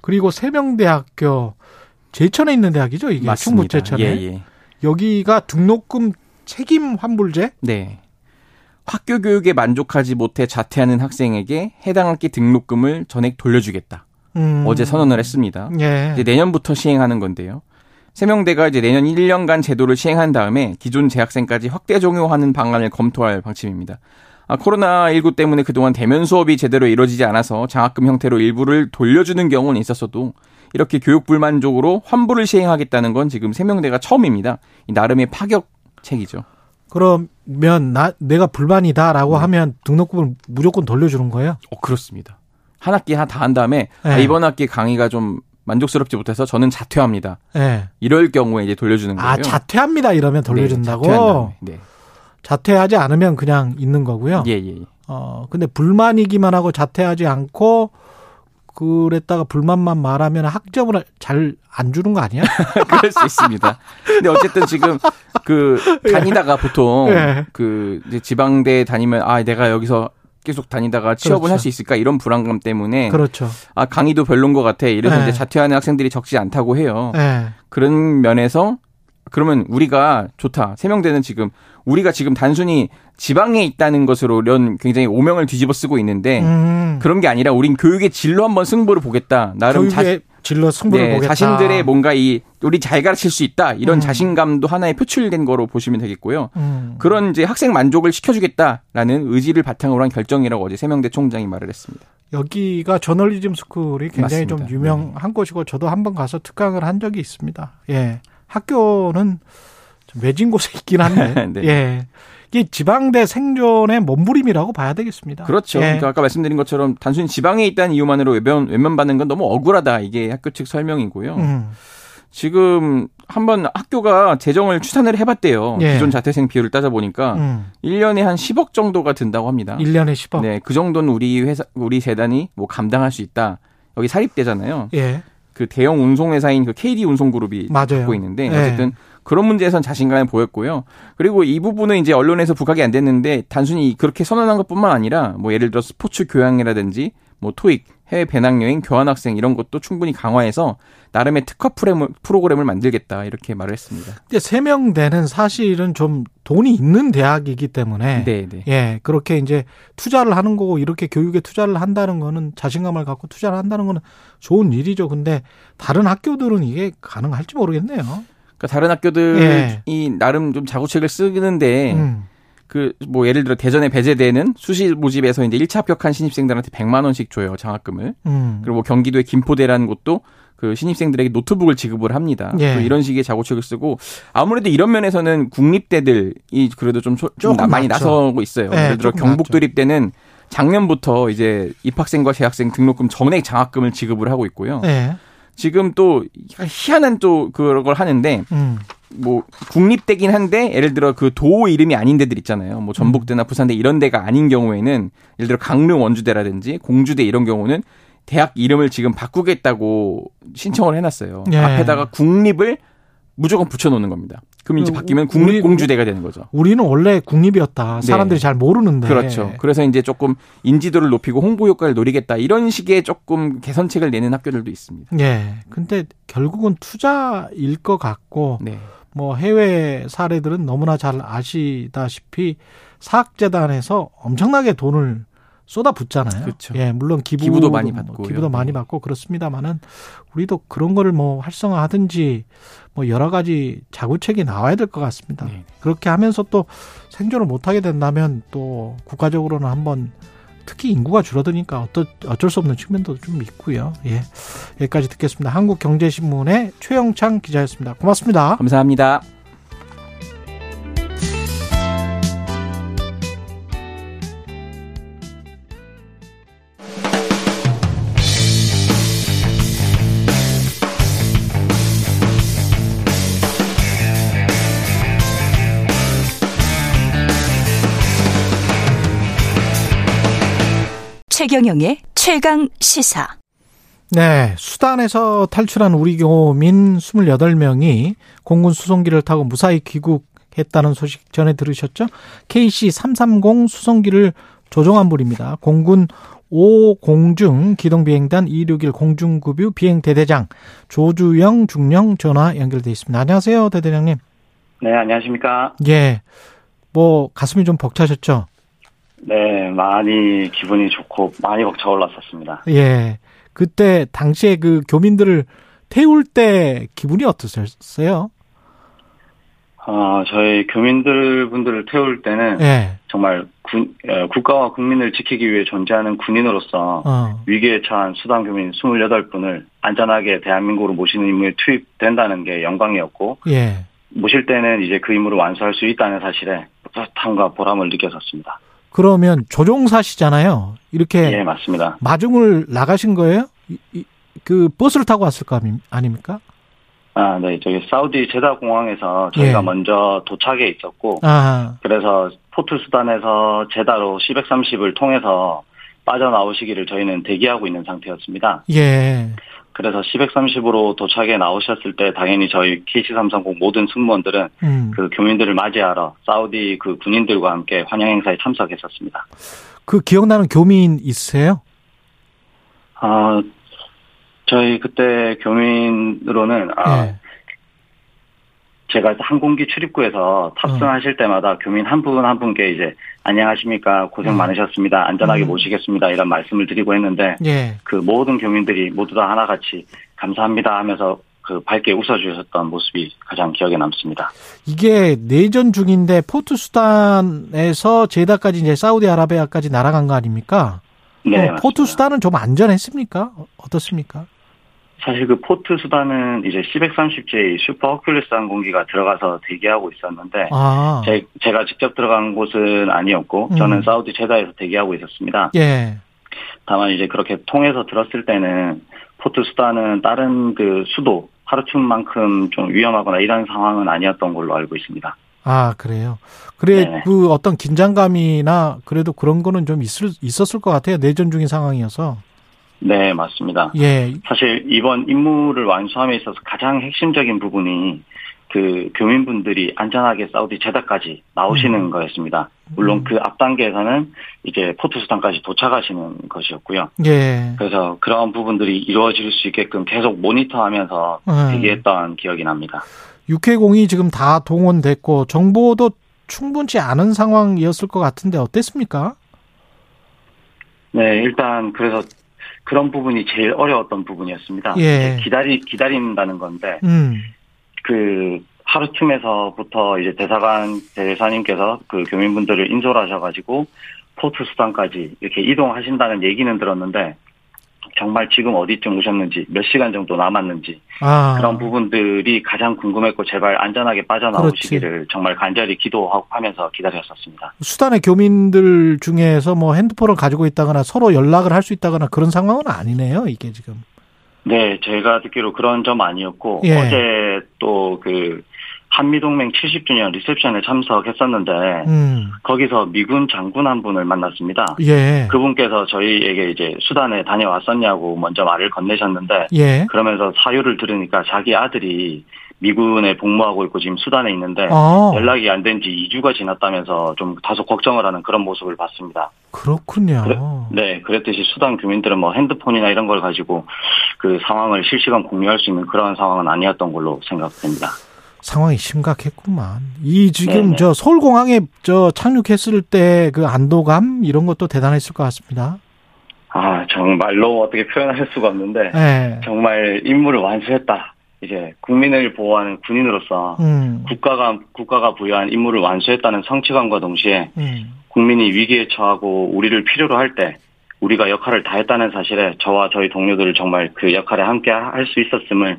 그리고 세명대학교 제천에 있는 대학이죠, 이게 맞습니다. 충북 제천에. 예, 예. 여기가 등록금 책임 환불제? 네. 학교 교육에 만족하지 못해 자퇴하는 학생에게 해당 학기 등록금을 전액 돌려주겠다. 음. 어제 선언을 했습니다. 예. 이제 내년부터 시행하는 건데요. 세명대가 이제 내년 1년간 제도를 시행한 다음에 기존 재학생까지 확대 적용하는 방안을 검토할 방침입니다. 아, 코로나19 때문에 그동안 대면 수업이 제대로 이루어지지 않아서 장학금 형태로 일부를 돌려주는 경우는 있었어도 이렇게 교육 불만족으로 환불을 시행하겠다는 건 지금 세명대가 처음입니다. 나름의 파격책이죠. 그러면 나 내가 불만이다라고 네. 하면 등록금을 무조건 돌려주는 거예요? 어 그렇습니다. 한 학기 다한 다음에 네. 아, 이번 학기 강의가 좀 만족스럽지 못해서 저는 자퇴합니다. 네. 이럴 경우에 이제 돌려주는 아, 거예요. 아 자퇴합니다 이러면 돌려준다고? 네, 네. 자퇴하지 않으면 그냥 있는 거고요. 예, 예, 예. 어 근데 불만이기만 하고 자퇴하지 않고 그랬다가 불만만 말하면 학점을 잘 안 주는 거 아니야? 그럴 수 있습니다. 근데 어쨌든 지금 그 다니다가 보통 예. 그 이제 지방대 다니면 아 내가 여기서 계속 다니다가 취업을 그렇죠. 할수 있을까 이런 불안감 때문에 그렇죠. 아 강의도 별론 것 같아 이래서 네. 이제 자퇴하는 학생들이 적지 않다고 해요. 네. 그런 면에서 그러면 우리가 좋다. 세명대는 지금 우리가 지금 단순히 지방에 있다는 것으로 이런 굉장히 오명을 뒤집어 쓰고 있는데 음. 그런 게 아니라 우린 교육의 질로 한번 승부를 보겠다. 나름 자, 질로 승부를 네, 보겠다. 자신들의 뭔가 이 우리 잘 가르칠 수 있다 이런 음. 자신감도 하나의 표출된 거로 보시면 되겠고요. 음. 그런 이제 학생 만족을 시켜주겠다라는 의지를 바탕으로 한 결정이라고 어제 세명대 총장이 말을 했습니다. 여기가 저널리즘 스쿨이 굉장히 맞습니다. 좀 유명한 네. 곳이고 저도 한번 가서 특강을 한 적이 있습니다. 예. 학교는 좀 외진 곳에 있긴 한데. 네. 예. 이 지방대 생존의 몸부림이라고 봐야 되겠습니다. 그렇죠. 예. 그러니까 아까 말씀드린 것처럼 단순히 지방에 있다는 이유만으로 외면, 외면받는 건 너무 억울하다. 이게 학교 측 설명이고요. 음. 지금 한번 학교가 재정을 추산을 해봤대요. 예. 기존 자퇴생 비율을 따져보니까 음. 1년에 한 10억 정도가 든다고 합니다. 1년에 10억? 네, 그 정도는 우리 회사, 우리 재단이 뭐 감당할 수 있다. 여기 사립대잖아요. 예. 그 대형 운송회사인 그 KD 운송그룹이 맞아요. 갖고 있는데 예. 어쨌든 그런 문제에선 자신감을 보였고요. 그리고 이 부분은 이제 언론에서 부각이 안 됐는데 단순히 그렇게 선언한 것뿐만 아니라 뭐 예를 들어 스포츠 교양이라든지 뭐 토익, 해외 배낭여행, 교환학생 이런 것도 충분히 강화해서 나름의 특화 프로그램을 만들겠다 이렇게 말을 했습니다. 세명대는 사실은 좀 돈이 있는 대학이기 때문에 네, 네. 예 그렇게 이제 투자를 하는 거고 이렇게 교육에 투자를 한다는 거는 자신감을 갖고 투자를 한다는 거는 좋은 일이죠. 근데 다른 학교들은 이게 가능할지 모르겠네요. 그러니까 다른 학교들이 예. 나름 좀 자구책을 쓰는데 음. 그 뭐 예를 들어 대전에 배제되는 수시 모집에서 이제 1차 합격한 신입생들한테 100만 원씩 줘요 장학금을. 음. 그리고 뭐 경기도의 김포대라는 곳도 그 신입생들에게 노트북을 지급을 합니다. 예. 이런 식의 자고책을 쓰고 아무래도 이런 면에서는 국립대들이 그래도 좀, 좀 많이. 나서고 있어요. 예, 예를 들어 경북도립대는 작년부터 이제 입학생과 재학생 등록금 전액 장학금을 지급을 하고 있고요. 예. 지금 또 희한한 또 그걸 하는데 음. 뭐 국립대긴 한데 예를 들어 그 도 이름이 아닌 데들 있잖아요. 뭐 전북대나 부산대 이런 데가 아닌 경우에는 예를 들어 강릉 원주대라든지 공주대 이런 경우는 대학 이름을 지금 바꾸겠다고 신청을 해놨어요. 예. 앞에다가 국립을 무조건 붙여놓는 겁니다. 그럼 이제 그 바뀌면 국립공주대가 되는 거죠. 우리는 원래 국립이었다. 네. 사람들이 네. 잘 모르는데. 그렇죠. 그래서 이제 조금 인지도를 높이고 홍보 효과를 노리겠다. 이런 식의 조금 개선책을 내는 학교들도 있습니다. 예. 근데 결국은 투자일 것 같고 네. 뭐 해외 사례들은 너무나 잘 아시다시피 사학재단에서 엄청나게 돈을 쏟아붓잖아요. 그렇죠. 예, 물론 기부, 기부도 많이 뭐 받고 기부도 많이 받고 그렇습니다만은 우리도 그런 거를 뭐 활성화하든지 뭐 여러 가지 자구책이 나와야 될 것 같습니다. 네. 그렇게 하면서 또 생존을 못 하게 된다면 또 국가적으로는 한번 특히 인구가 줄어드니까 어떠, 어쩔 수 없는 측면도 좀 있고요. 예. 여기까지 듣겠습니다. 한국경제신문의 최영창 기자였습니다. 고맙습니다. 감사합니다. 최경영의 최강 시사. 네, 수단에서 탈출한 우리 교민 28명이 공군 수송기를 타고 무사히 귀국했다는 소식 전해 들으셨죠? KC-330 수송기를 조종한 불입니다. 공군 5공중 기동비행단 261 공중급유 비행대대장 조주영 중령 전화 연결돼 있습니다. 안녕하세요, 대대장님. 네, 안녕하십니까? 예. 뭐 가슴이 좀 벅차셨죠? 네, 많이 기분이 좋고 많이 벅차 올랐었습니다. 예. 그때 당시에 그 교민들을 태울 때 기분이 어떠셨어요? 어, 저희 교민들 분들을 태울 때는 예. 정말 군, 어, 국가와 국민을 지키기 위해 존재하는 군인으로서 어. 위기에 처한 수당 교민 28분을 안전하게 대한민국으로 모시는 임무에 투입된다는 게 영광이었고 예. 모실 때는 이제 그 임무를 완수할 수 있다는 사실에 뿌듯함과 보람을 느꼈었습니다. 그러면 조종사시잖아요. 이렇게 예, 맞습니다. 마중을 나가신 거예요? 그 버스를 타고 왔을 거 아닙니까? 아, 네. 저기 사우디 제다 공항에서 저희가 예. 먼저 도착해 있었고 아 그래서 포트 수단에서 제다로 C130을 통해서 빠져나오시기를 저희는 대기하고 있는 상태였습니다. 예. 그래서 C130으로 도착해 나오셨을 때 당연히 저희 KC330 모든 승무원들은 음. 그 교민들을 맞이하러 사우디 그 군인들과 함께 환영 행사에 참석했었습니다. 그 기억나는 교민 있으세요? 아, 저희 그때 교민으로는 아, 네. 제가 항공기 출입구에서 탑승하실 어. 때마다 교민 한 분 한 분께 이제 안녕하십니까 고생 음. 많으셨습니다 안전하게 음. 모시겠습니다 이런 말씀을 드리고 했는데 예. 그 모든 교민들이 모두 다 하나같이 감사합니다 하면서 그 밝게 웃어주셨던 모습이 가장 기억에 남습니다. 이게 내전 중인데 포트 수단에서 제다까지 이제 사우디아라비아까지 날아간 거 아닙니까? 네. 어, 포트 수단은 좀 안전했습니까? 어떻습니까? 사실 그 포트 수단은 이제 C130J Super Hercules 항공기가 들어가서 대기하고 있었는데 아. 제, 제가 직접 들어간 곳은 아니었고 음. 저는 사우디 제다에서 대기하고 있었습니다. 예. 다만 이제 그렇게 통해서 들었을 때는 포트 수단은 다른 그 수도 하루춤만큼 좀 위험하거나 이런 상황은 아니었던 걸로 알고 있습니다. 아 그래요. 그래 네. 그 어떤 긴장감이나 그래도 그런 거는 좀 있을 있었을 것 같아요. 내전 중인 상황이어서. 네 맞습니다. 예. 사실 이번 임무를 완수함에 있어서 가장 핵심적인 부분이 그 교민분들이 안전하게 사우디 제다까지 나오시는 음. 거였습니다. 물론 음. 그앞 단계에서는 이제 포트 수단까지 도착하시는 것이었고요. 예. 그래서 그런 부분들이 이루어질 수 있게끔 계속 모니터하면서 음. 대기했던 기억이 납니다. 육해공이 지금 다 동원됐고 정보도 충분치 않은 상황이었을 것 같은데 어땠습니까? 네, 일단 그래서 그런 부분이 제일 어려웠던 부분이었습니다. 예. 기다리 기다린다는 건데 음. 그 하루쯤에서부터 이제 대사관 대사님께서 그 교민분들을 인솔하셔가지고 포트 수단까지 이렇게 이동하신다는 얘기는 들었는데 정말 지금 어디쯤 오셨는지 몇 시간 정도 남았는지 아. 그런 부분들이 가장 궁금했고 제발 안전하게 빠져나오시기를 그렇지. 정말 간절히 기도하면서 기다렸었습니다. 수단의 교민들 중에서 뭐 핸드폰을 가지고 있다거나 서로 연락을 할 수 있다거나 그런 상황은 아니네요. 이게 지금. 네, 제가 듣기로 그런 점 아니었고 예. 어제 또 그 한미동맹 70주년 리셉션에 참석했었는데 음. 거기서 미군 장군 한 분을 만났습니다. 예. 그분께서 저희에게 이제 수단에 다녀왔었냐고 먼저 말을 건네셨는데 예. 그러면서 사유를 들으니까 자기 아들이 미군에 복무하고 있고 지금 수단에 있는데 아. 연락이 안 된 지 2주가 지났다면서 좀 다소 걱정을 하는 그런 모습을 봤습니다. 그렇군요. 그래, 네, 그랬듯이 수단 교민들은 뭐 핸드폰이나 이런 걸 가지고 그 상황을 실시간 공유할 수 있는 그런 상황은 아니었던 걸로 생각됩니다. 상황이 심각했구만. 이 지금 네네. 저 서울공항에 저 착륙했을 때 그 안도감 이런 것도 대단했을 것 같습니다. 아 정말로 어떻게 표현할 수가 없는데 네. 정말 임무를 완수했다. 이제 국민을 보호하는 군인으로서 음. 국가가 국가가 부여한 임무를 완수했다는 성취감과 동시에 음. 국민이 위기에 처하고 우리를 필요로 할 때 우리가 역할을 다했다는 사실에 저와 저희 동료들을 정말 그 역할에 함께 할 수 있었음을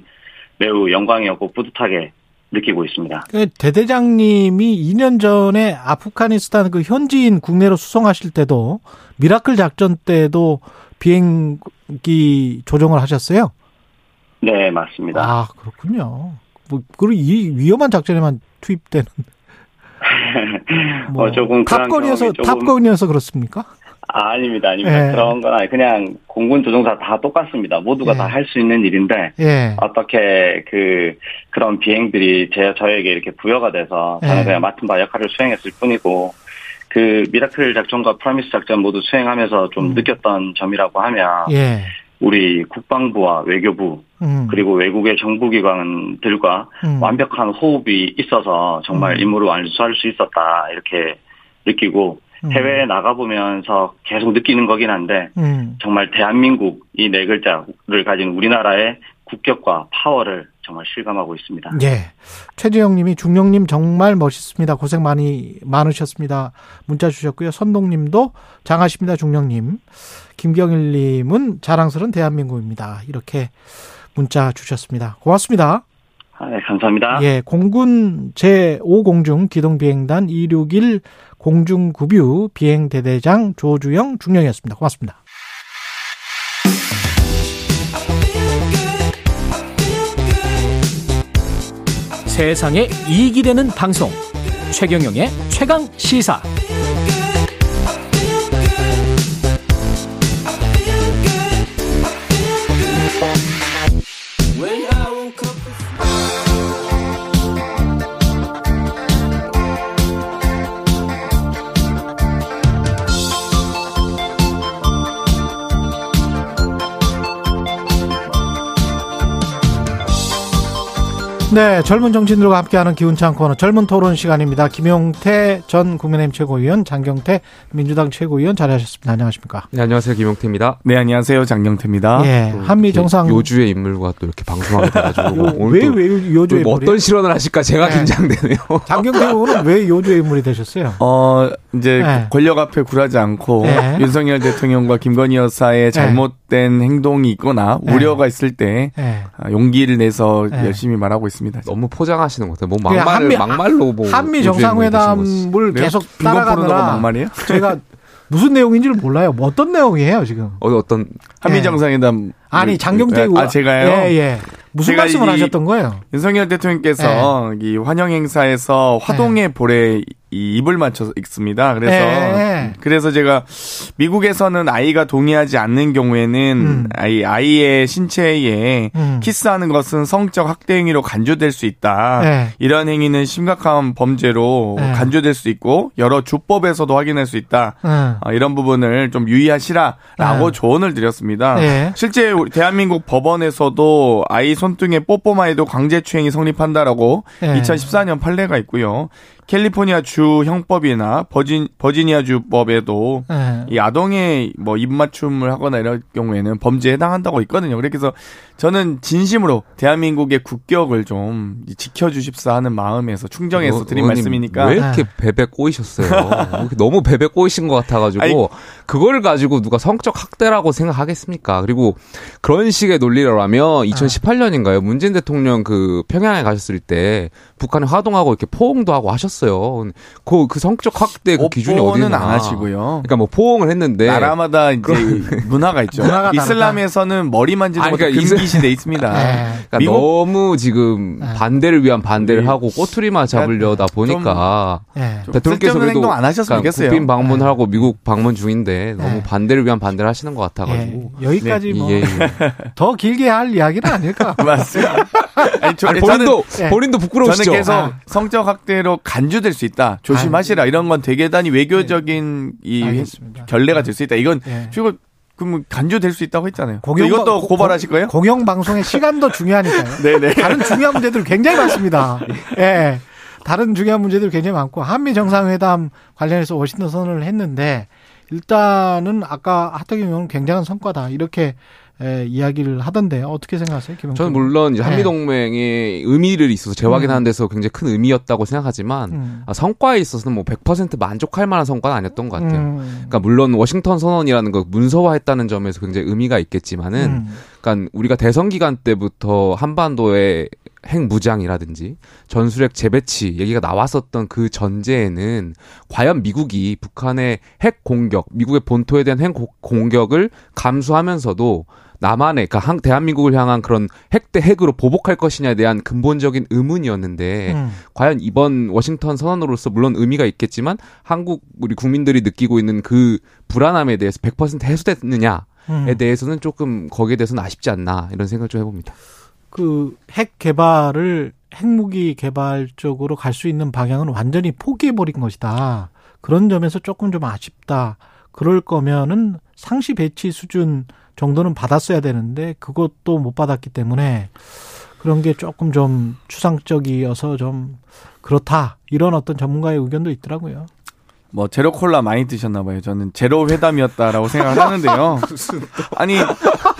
매우 영광이었고 뿌듯하게 느끼고 있습니다. 그 대대장님이 2년 전에 아프가니스탄 그 현지인 국내로 수송하실 때도 미라클 작전 때도 비행기 조정을 하셨어요? 네, 맞습니다. 아, 그렇군요. 뭐, 그리고 이 위험한 작전에만 투입되는. 뭐, 어, 조금 Top Gun이어서, 조금... Top Gun이어서 그렇습니까? 아, 아닙니다, 아닙니다. 예. 그런 건 아니, 그냥 공군 조종사 다 똑같습니다. 모두가 예. 다할 수 있는 일인데 예. 어떻게 그 그런 비행들이 제 저에게 이렇게 부여가 돼서 저는 예. 그냥 맡은 바 역할을 수행했을 뿐이고 그 미라클 작전과 프라미스 작전 모두 수행하면서 좀 음. 느꼈던 점이라고 하면 예. 우리 국방부와 외교부 음. 그리고 외국의 정부기관들과 음. 완벽한 호흡이 있어서 정말 음. 임무를 완수할 수 있었다 이렇게 느끼고 음. 해외에 나가보면서 계속 느끼는 거긴 한데 음. 정말 대한민국 이 네 글자를 가진 우리나라의 국격과 파워를 정말 실감하고 있습니다. 예. 최재영 님이 중령 님 정말 멋있습니다. 고생 많이 많으셨습니다. 문자 주셨고요. 선동 님도 장하십니다. 중령 님. 김경일 님은 자랑스러운 대한민국입니다. 이렇게 문자 주셨습니다. 고맙습니다. 아, 네, 감사합니다. 예, 공군 제5공중 기동비행단 261 공중급유 비행대대장 조주영 중령이었습니다. 고맙습니다. 세상에 이익이 되는 방송 최경영의 최강 시사 네, 젊은 정치인들과 함께하는 기운찬 코너 젊은 토론 시간입니다. 김용태 전 국민의힘 최고위원, 장경태 민주당 최고위원 자리하셨습니다. 안녕하십니까? 네, 안녕하세요. 김용태입니다. 네, 안녕하세요. 장경태입니다. 예, 한미 정상 요주의 인물과 또 이렇게 방송하게 돼가지고 왜왜 요주의 뭐 어떤 실언을 하실까 제가 네. 긴장되네요. 장경태 의원은 왜 요주의 인물이 되셨어요? 어, 이제 네. 권력 앞에 굴하지 않고 네. 윤석열 대통령과 김건희 여사의 네. 잘못된 행동이 있거나 네. 우려가 있을 때 아, 용기를 내서 열심히 말하고 있습니다. 너무 포장하시는 것 같아요. 뭐 막말 한미, 막말로 뭐 한미 정상회담을 계속 따라가느라 막말이에요? 제가 무슨 내용인지를 몰라요. 뭐 어떤 내용이에요 지금? 어, 어떤 한미 정상회담 아니 장경태 의원 아 제가요. 예 예. 무슨 말씀을 하셨던 거예요? 윤석열 대통령께서 네. 이 환영 행사에서 화동의 네. 볼에 이 입을 맞춰서 읽습니다. 그래서 네. 그래서 제가 미국에서는 아이가 동의하지 않는 경우에는 음. 아이 아이의 신체에 음. 키스하는 것은 성적 학대 행위로 간주될 수 있다. 네. 이런 행위는 심각한 범죄로 네. 간주될 수 있고 여러 주법에서도 확인할 수 있다. 어, 이런 부분을 좀 유의하시라라고 조언을 드렸습니다. 네. 실제 대한민국 법원에서도 아이 손등에 뽀뽀마에도 강제추행이 성립한다라고 2014년 판례가 있고요. 캘리포니아 주 형법이나 버진 버지니아 주법에도 네. 이 아동의 뭐 입맞춤을 하거나 이럴 경우에는 범죄에 해당한다고 있거든요. 그래서 저는 진심으로 대한민국의 국격을 좀 지켜주십사 하는 마음에서 충정해서 드린 말씀이니까 왜 이렇게 베베 꼬이셨어요? 너무 베베 꼬이신 것 같아가지고 아니, 그걸 가지고 누가 성적 학대라고 생각하겠습니까? 그리고 그런 식의 논리라면 2018년인가요? 문재인 대통령 그 평양에 가셨을 때 북한에 화동하고 이렇게 포옹도 하고 하셨어요. 그, 그 성적 학대 그 기준이 어디는 안 하시고요. 그러니까 뭐 포옹을 했는데 나라마다 이제 문화가 있죠. 문화가 이슬람에서는 머리 만지는 것도 그러니까 금기 시 돼 있습니다. 네. 그러니까? 너무 지금 네. 반대를 위한 반대를 네. 하고 꼬투리만 잡으려다 보니까 네. 대통령께서 그래도 안 하셨으면 그러니까 국빈 방문하고 네. 미국 방문 중인데 너무 네. 반대를 위한 반대를 하시는 것 같아가지고 여기까지 뭐 더 길게 할 이야기는 아닐까. 맞습니다. 아니, 저, 아니, 본인도 저는, 본인도 부끄러우시죠. 저는 계속 아. 성적 학대로 간주될 수 있다. 조심하시라. 이런 건 되게 단히 외교적인 이 알겠습니다. 결례가 될 수 있다. 이건 예. 그럼 간주될 수 있다고 했잖아요. 공영, 이것도 고발하실 거예요? 공영 방송의 시간도 중요하니까요. 네네. 다른 중요한 문제들 굉장히 많습니다. 예. 네. 다른 중요한 문제들 굉장히 많고 한미 정상회담 관련해서 워싱턴 선언을 했는데 일단은 아까 하태경 의원은 굉장한 성과다 이렇게 에, 이야기를 하던데 어떻게 생각하세요, 김영준? 저는 물론 이제 한미 동맹의 네. 의미를 있어서 재확인하는 음. 데서 굉장히 큰 의미였다고 생각하지만 음. 아, 성과에 있어서는 뭐 100% 만족할 만한 성과는 아니었던 것 같아요. 음. 그러니까 물론 워싱턴 선언이라는 거 문서화했다는 점에서 굉장히 의미가 있겠지만은, 음. 그러니까 우리가 대선 기간 때부터 한반도에 핵 무장이라든지 전술핵 재배치 얘기가 나왔었던 그 전제에는 과연 미국이 북한의 핵 공격, 미국의 본토에 대한 핵 공격을 감수하면서도 남한의 그러니까 대한민국을 향한 그런 핵 대 핵으로 보복할 것이냐에 대한 근본적인 의문이었는데 음. 과연 이번 워싱턴 선언으로서 물론 의미가 있겠지만 한국 우리 국민들이 느끼고 있는 그 불안함에 대해서 100% 해소됐느냐에 음. 대해서는 조금 거기에 대해서는 아쉽지 않나 이런 생각을 좀 해봅니다. 그 핵 개발을 핵무기 개발 쪽으로 갈 수 있는 방향은 완전히 포기해버린 것이다. 그런 점에서 조금 좀 아쉽다. 그럴 거면은 상시 배치 수준 정도는 받았어야 되는데 그것도 못 받았기 때문에 그런 게 조금 좀 추상적이어서 좀 그렇다 이런 어떤 전문가의 의견도 있더라고요. 뭐 제로 콜라 많이 드셨나 봐요. 저는 제로 회담이었다라고 생각을 하는데요. 아니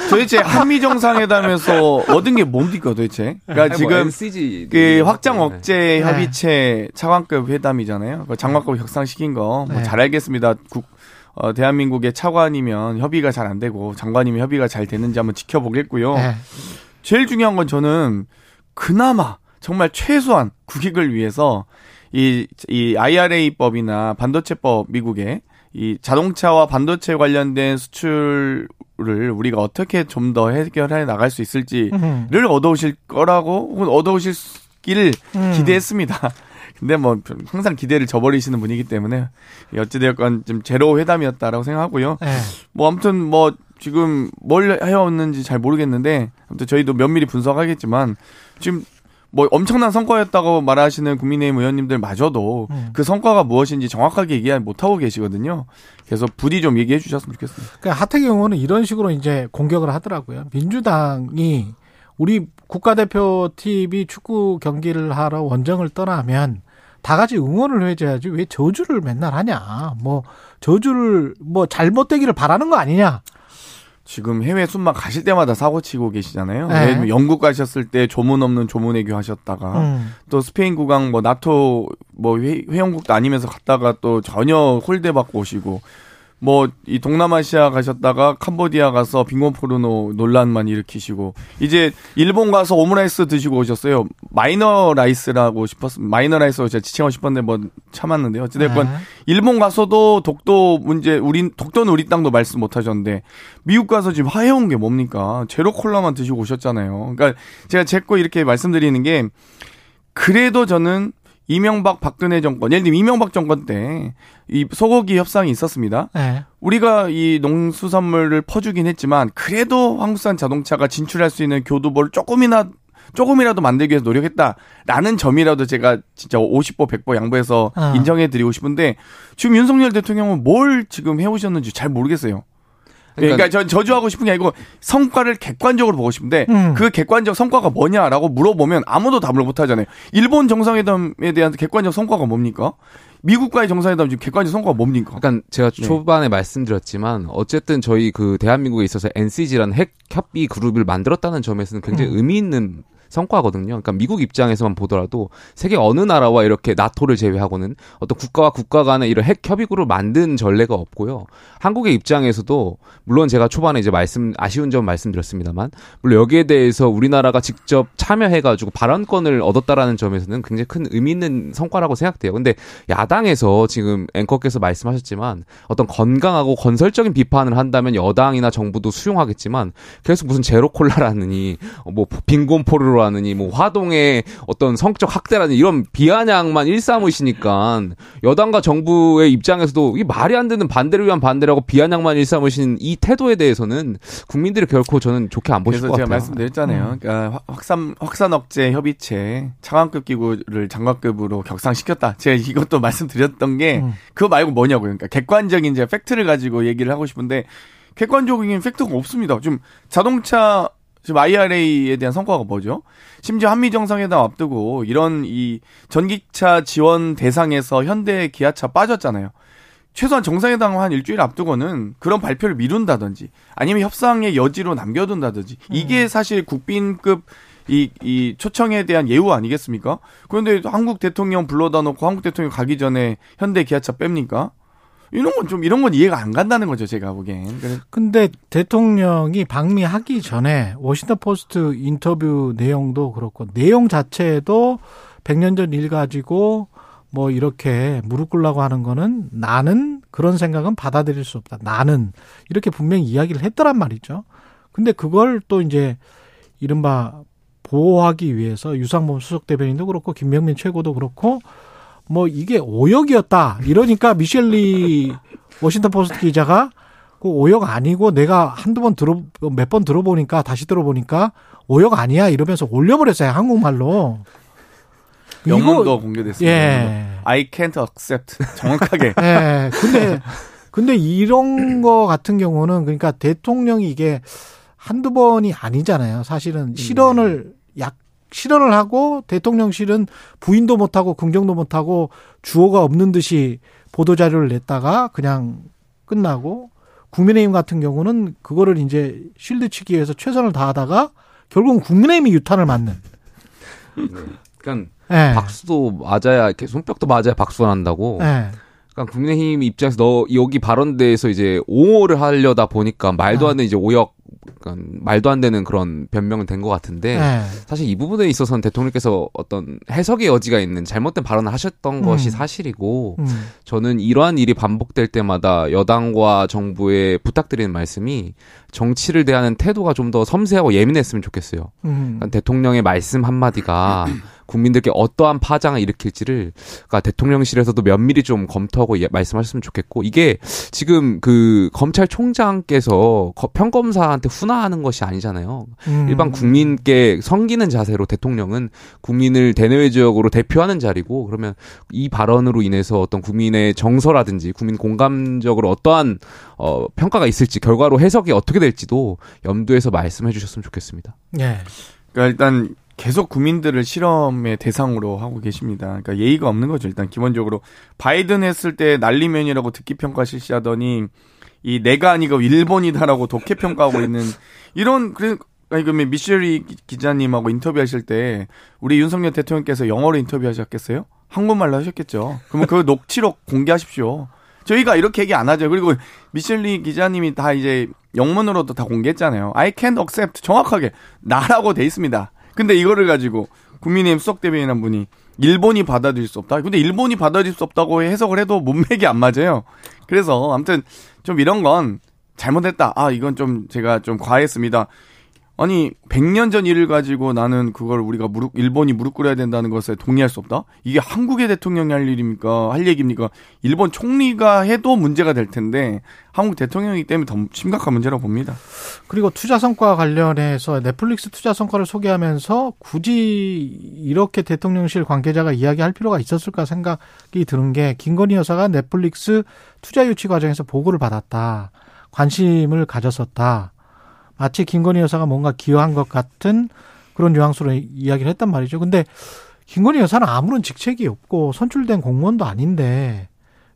도대체 한미 정상회담에서 얻은 게 뭡니까 도대체? 그러니까 뭐 지금 그 확장 억제 네. 협의체 차관급 회담이잖아요. 그 장관급 격상시킨 거뭐 네. 잘 알겠습니다. 국 어, 대한민국의 차관이면 협의가 잘 안 되고 장관이면 협의가 잘 되는지 한번 지켜보겠고요. 네. 제일 중요한 건 저는 그나마 정말 최소한 국익을 위해서 이, 이 IRA법이나 반도체법 미국의 이 자동차와 반도체 관련된 수출을 우리가 어떻게 좀 더 해결해 나갈 수 있을지를 음. 얻어오실 거라고 혹은 얻어오실기를 음. 기대했습니다. 근데 뭐 항상 기대를 저버리시는 분이기 때문에 어찌되었건 좀 제로 회담이었다라고 생각하고요. 네. 뭐 아무튼 뭐 지금 뭘 해왔는지 잘 모르겠는데 아무튼 저희도 면밀히 분석하겠지만 지금 뭐 엄청난 성과였다고 말하시는 국민의힘 의원님들마저도 음. 그 성과가 무엇인지 정확하게 얘기 못하고 계시거든요. 그래서 부디 좀 얘기해 주셨으면 좋겠습니다. 그러니까 하태경 의원은 이런 식으로 이제 공격을 하더라고요. 민주당이 우리 국가대표 팀이 축구 경기를 하러 원정을 떠나면 다 같이 응원을 해줘야지 왜 저주를 맨날 하냐. 뭐 저주를 뭐 잘못되기를 바라는 거 아니냐. 지금 해외 순방 가실 때마다 사고 치고 계시잖아요. 네. 영국 가셨을 때 조문 없는 조문 외교 하셨다가 음. 또 스페인 국왕 뭐 나토 뭐 회, 회원국도 아니면서 갔다가 또 전혀 홀대 받고 오시고 뭐 이 동남아시아 가셨다가 캄보디아 가서 빈곤 포르노 논란만 일으키시고 이제 일본 가서 오므라이스 드시고 오셨어요. 마이너 라이스라고 싶었 마이너 라이스로 제가 지칭하고 싶었는데 뭐 참았는데요. 어찌됐건 네. 일본 가서도 독도 문제 우리 독도는 우리 땅도 말씀 못 하셨는데 미국 가서 지금 하해온 게 뭡니까? 제로 콜라만 드시고 오셨잖아요. 그러니까 제가 제 거 이렇게 말씀드리는 게 그래도 저는 이명박 박근혜 정권, 예를 들면 이명박 정권 때 이 소고기 협상이 있었습니다. 네. 우리가 이 농수산물을 퍼주긴 했지만 그래도 한국산 자동차가 진출할 수 있는 교두보를 조금이나 조금이라도 만들기 위해서 노력했다라는 점이라도 제가 진짜 50보 100보 양보해서 어. 인정해 드리고 싶은데 지금 윤석열 대통령은 뭘 지금 해 오셨는지 잘 모르겠어요. 그러니까, 그러니까 저, 저주하고 싶은 게 아니고 성과를 객관적으로 보고 싶은데 음. 그 객관적 성과가 뭐냐라고 물어보면 아무도 답을 못 하잖아요. 일본 정상회담에 대한 객관적 성과가 뭡니까? 미국과의 정상회담 지금 객관적 성과가 뭡니까? 그러니까 제가 네. 초반에 네. 말씀드렸지만 어쨌든 저희 그 대한민국에 있어서 NCG라는 핵 협의 그룹을 만들었다는 점에서는 굉장히 음. 의미 있는 성과거든요. 그러니까 미국 입장에서만 보더라도 세계 어느 나라와 이렇게 나토를 제외하고는 어떤 국가와 국가 간의 이런 핵 협의구를 만든 전례가 없고요. 한국의 입장에서도 물론 제가 초반에 이제 말씀 아쉬운 점 말씀드렸습니다만 물론 여기에 대해서 우리나라가 직접 참여해가지고 발언권을 얻었다라는 점에서는 굉장히 큰 의미 있는 성과라고 생각돼요. 근데 야당에서 지금 앵커께서 말씀하셨지만 어떤 건강하고 건설적인 비판을 한다면 여당이나 정부도 수용하겠지만 계속 무슨 제로 콜라라느니 뭐 빈곤 포르로 하느니 뭐 화동의 어떤 성적 학대라는 이런 비아냥만 일삼으시니까 여당과 정부의 입장에서도 이게 말이 안 되는 반대를 위한 반대라고 비아냥만 일삼으신 이 태도에 대해서는 국민들이 결코 저는 좋게 안 보실 것 같아요. 제가 말씀드렸잖아요. 음. 그러니까 확산 확산 억제 협의체 차관급 기구를 장관급으로 격상시켰다. 제가 이것도 말씀드렸던 게 음. 그거 말고 뭐냐고요. 그러니까 객관적인 이제 팩트를 가지고 얘기를 하고 싶은데 객관적인 팩트가 없습니다. 좀 자동차 지금 IRA에 대한 성과가 뭐죠? 심지어 한미 정상회담 앞두고 이런 이 전기차 지원 대상에서 현대 기아차 빠졌잖아요. 최소한 정상회담 한 일주일 앞두고는 그런 발표를 미룬다든지 아니면 협상의 여지로 남겨둔다든지 이게 음. 사실 국빈급 이, 이 초청에 대한 예우 아니겠습니까? 그런데 한국 대통령 불러다 놓고 한국 대통령 가기 전에 현대 기아차 뺍니까? 이런 건 좀 이런 건 이해가 안 간다는 거죠 제가 보기엔. 근데 대통령이 방미하기 전에 워싱턴 포스트 인터뷰 내용도 그렇고 내용 자체도 100년 전 일 가지고 뭐 이렇게 무릎 꿇라고 하는 거는 나는 그런 생각은 받아들일 수 없다. 나는 이렇게 분명히 이야기를 했더란 말이죠. 근데 그걸 또 이제 이른바 보호하기 위해서 유상범 수석 대변인도 그렇고 김명민 최고도 그렇고 뭐 이게 오역이었다. 이러니까 미셸리 워싱턴 포스트 기자가 그 오역 아니고 내가 한두 번 들어 몇 번 들어보니까 다시 들어보니까 오역 아니야 이러면서 올려버렸어요 한국말로. 영문도 공개됐습니다. 예. I can't accept 정확하게. 예. 근데 근데 이런 거 같은 경우는 그러니까 대통령이 이게 한두 번이 아니잖아요. 사실은 실언을 약 실언을 하고 대통령실은 부인도 못하고 긍정도 못하고 주어가 없는 듯이 보도자료를 냈다가 그냥 끝나고 국민의힘 같은 경우는 그거를 이제 실드 치기 위해서 최선을 다하다가 결국은 국민의힘이 유탄을 맞는. 네. 그러니까 네. 박수도 맞아야 이렇게 손뼉도 맞아야 박수가 난다고. 네. 그러니까 국민의힘 입장에서 너 여기 발언대에서 이제 옹호를 하려다 보니까 말도 안 되는 이제 오역 그러니까 말도 안 되는 그런 변명은 된것 같은데 네. 사실 이 부분에 있어서는 대통령께서 어떤 해석의 여지가 있는 잘못된 발언을 하셨던 음. 것이 사실이고 음. 저는 이러한 일이 반복될 때마다 여당과 정부에 부탁드리는 말씀이 정치를 대하는 태도가 좀 더 섬세하고 예민했으면 좋겠어요. 음. 그러니까 대통령의 말씀 한마디가 국민들께 어떠한 파장을 일으킬지를 그러니까 대통령실에서도 면밀히 좀 검토하고 예, 말씀하셨으면 좋겠고 이게 지금 그 검찰총장께서 평검사한테 훈화하는 것이 아니잖아요. 음. 일반 국민께 섬기는 자세로 대통령은 국민을 대내외적으로 대표하는 자리고 그러면 이 발언으로 인해서 어떤 국민의 정서라든지 국민 공감적으로 어떠한 어, 평가가 있을지 결과로 해석이 어떻게 될지도 염두에서 말씀해 주셨으면 좋겠습니다. 네. 그러니까 일단 계속 국민들을 실험의 대상으로 하고 계십니다. 그러니까 예의가 없는 거죠. 일단 기본적으로 바이든 했을 때 난리면이라고 듣기 평가 실시하더니 이 내가 아니고 일본이다라고 독해 평가하고 있는 이런 그래 아니 그러면 미셸리 기자님하고 인터뷰하실 때 우리 윤석열 대통령께서 영어로 인터뷰하셨겠어요? 한국말로 하셨겠죠. 그러면 그 녹취록 공개하십시오. 저희가 이렇게 얘기 안 하죠. 그리고 미셸리 기자님이 다 이제 영문으로도 다 공개했잖아요. I can't accept 정확하게 나라고 돼 있습니다. 근데 이거를 가지고 국민의힘 수석 대변인 한 분이 일본이 받아들일 수 없다. 근데 일본이 받아들일 수 없다고 해석을 해도 문맥이 안 맞아요. 그래서 아무튼 좀 이런 건 잘못했다. 아, 이건 좀 제가 좀 과했습니다. 아니 100년 전 일을 가지고 나는 그걸 우리가 무릎 일본이 무릎 꿇어야 된다는 것에 동의할 수 없다. 이게 한국의 대통령이 할 일입니까? 할 얘기입니까? 일본 총리가 해도 문제가 될 텐데 한국 대통령이기 때문에 더 심각한 문제라고 봅니다. 그리고 투자 성과 관련해서 넷플릭스 투자 성과를 소개하면서 굳이 이렇게 대통령실 관계자가 이야기할 필요가 있었을까 생각이 드는 게 김건희 여사가 넷플릭스 투자 유치 과정에서 보고를 받았다. 관심을 가졌었다. 마치 김건희 여사가 뭔가 기여한 것 같은 그런 뉘앙스로 이야기를 했단 말이죠. 근데 김건희 여사는 아무런 직책이 없고 선출된 공무원도 아닌데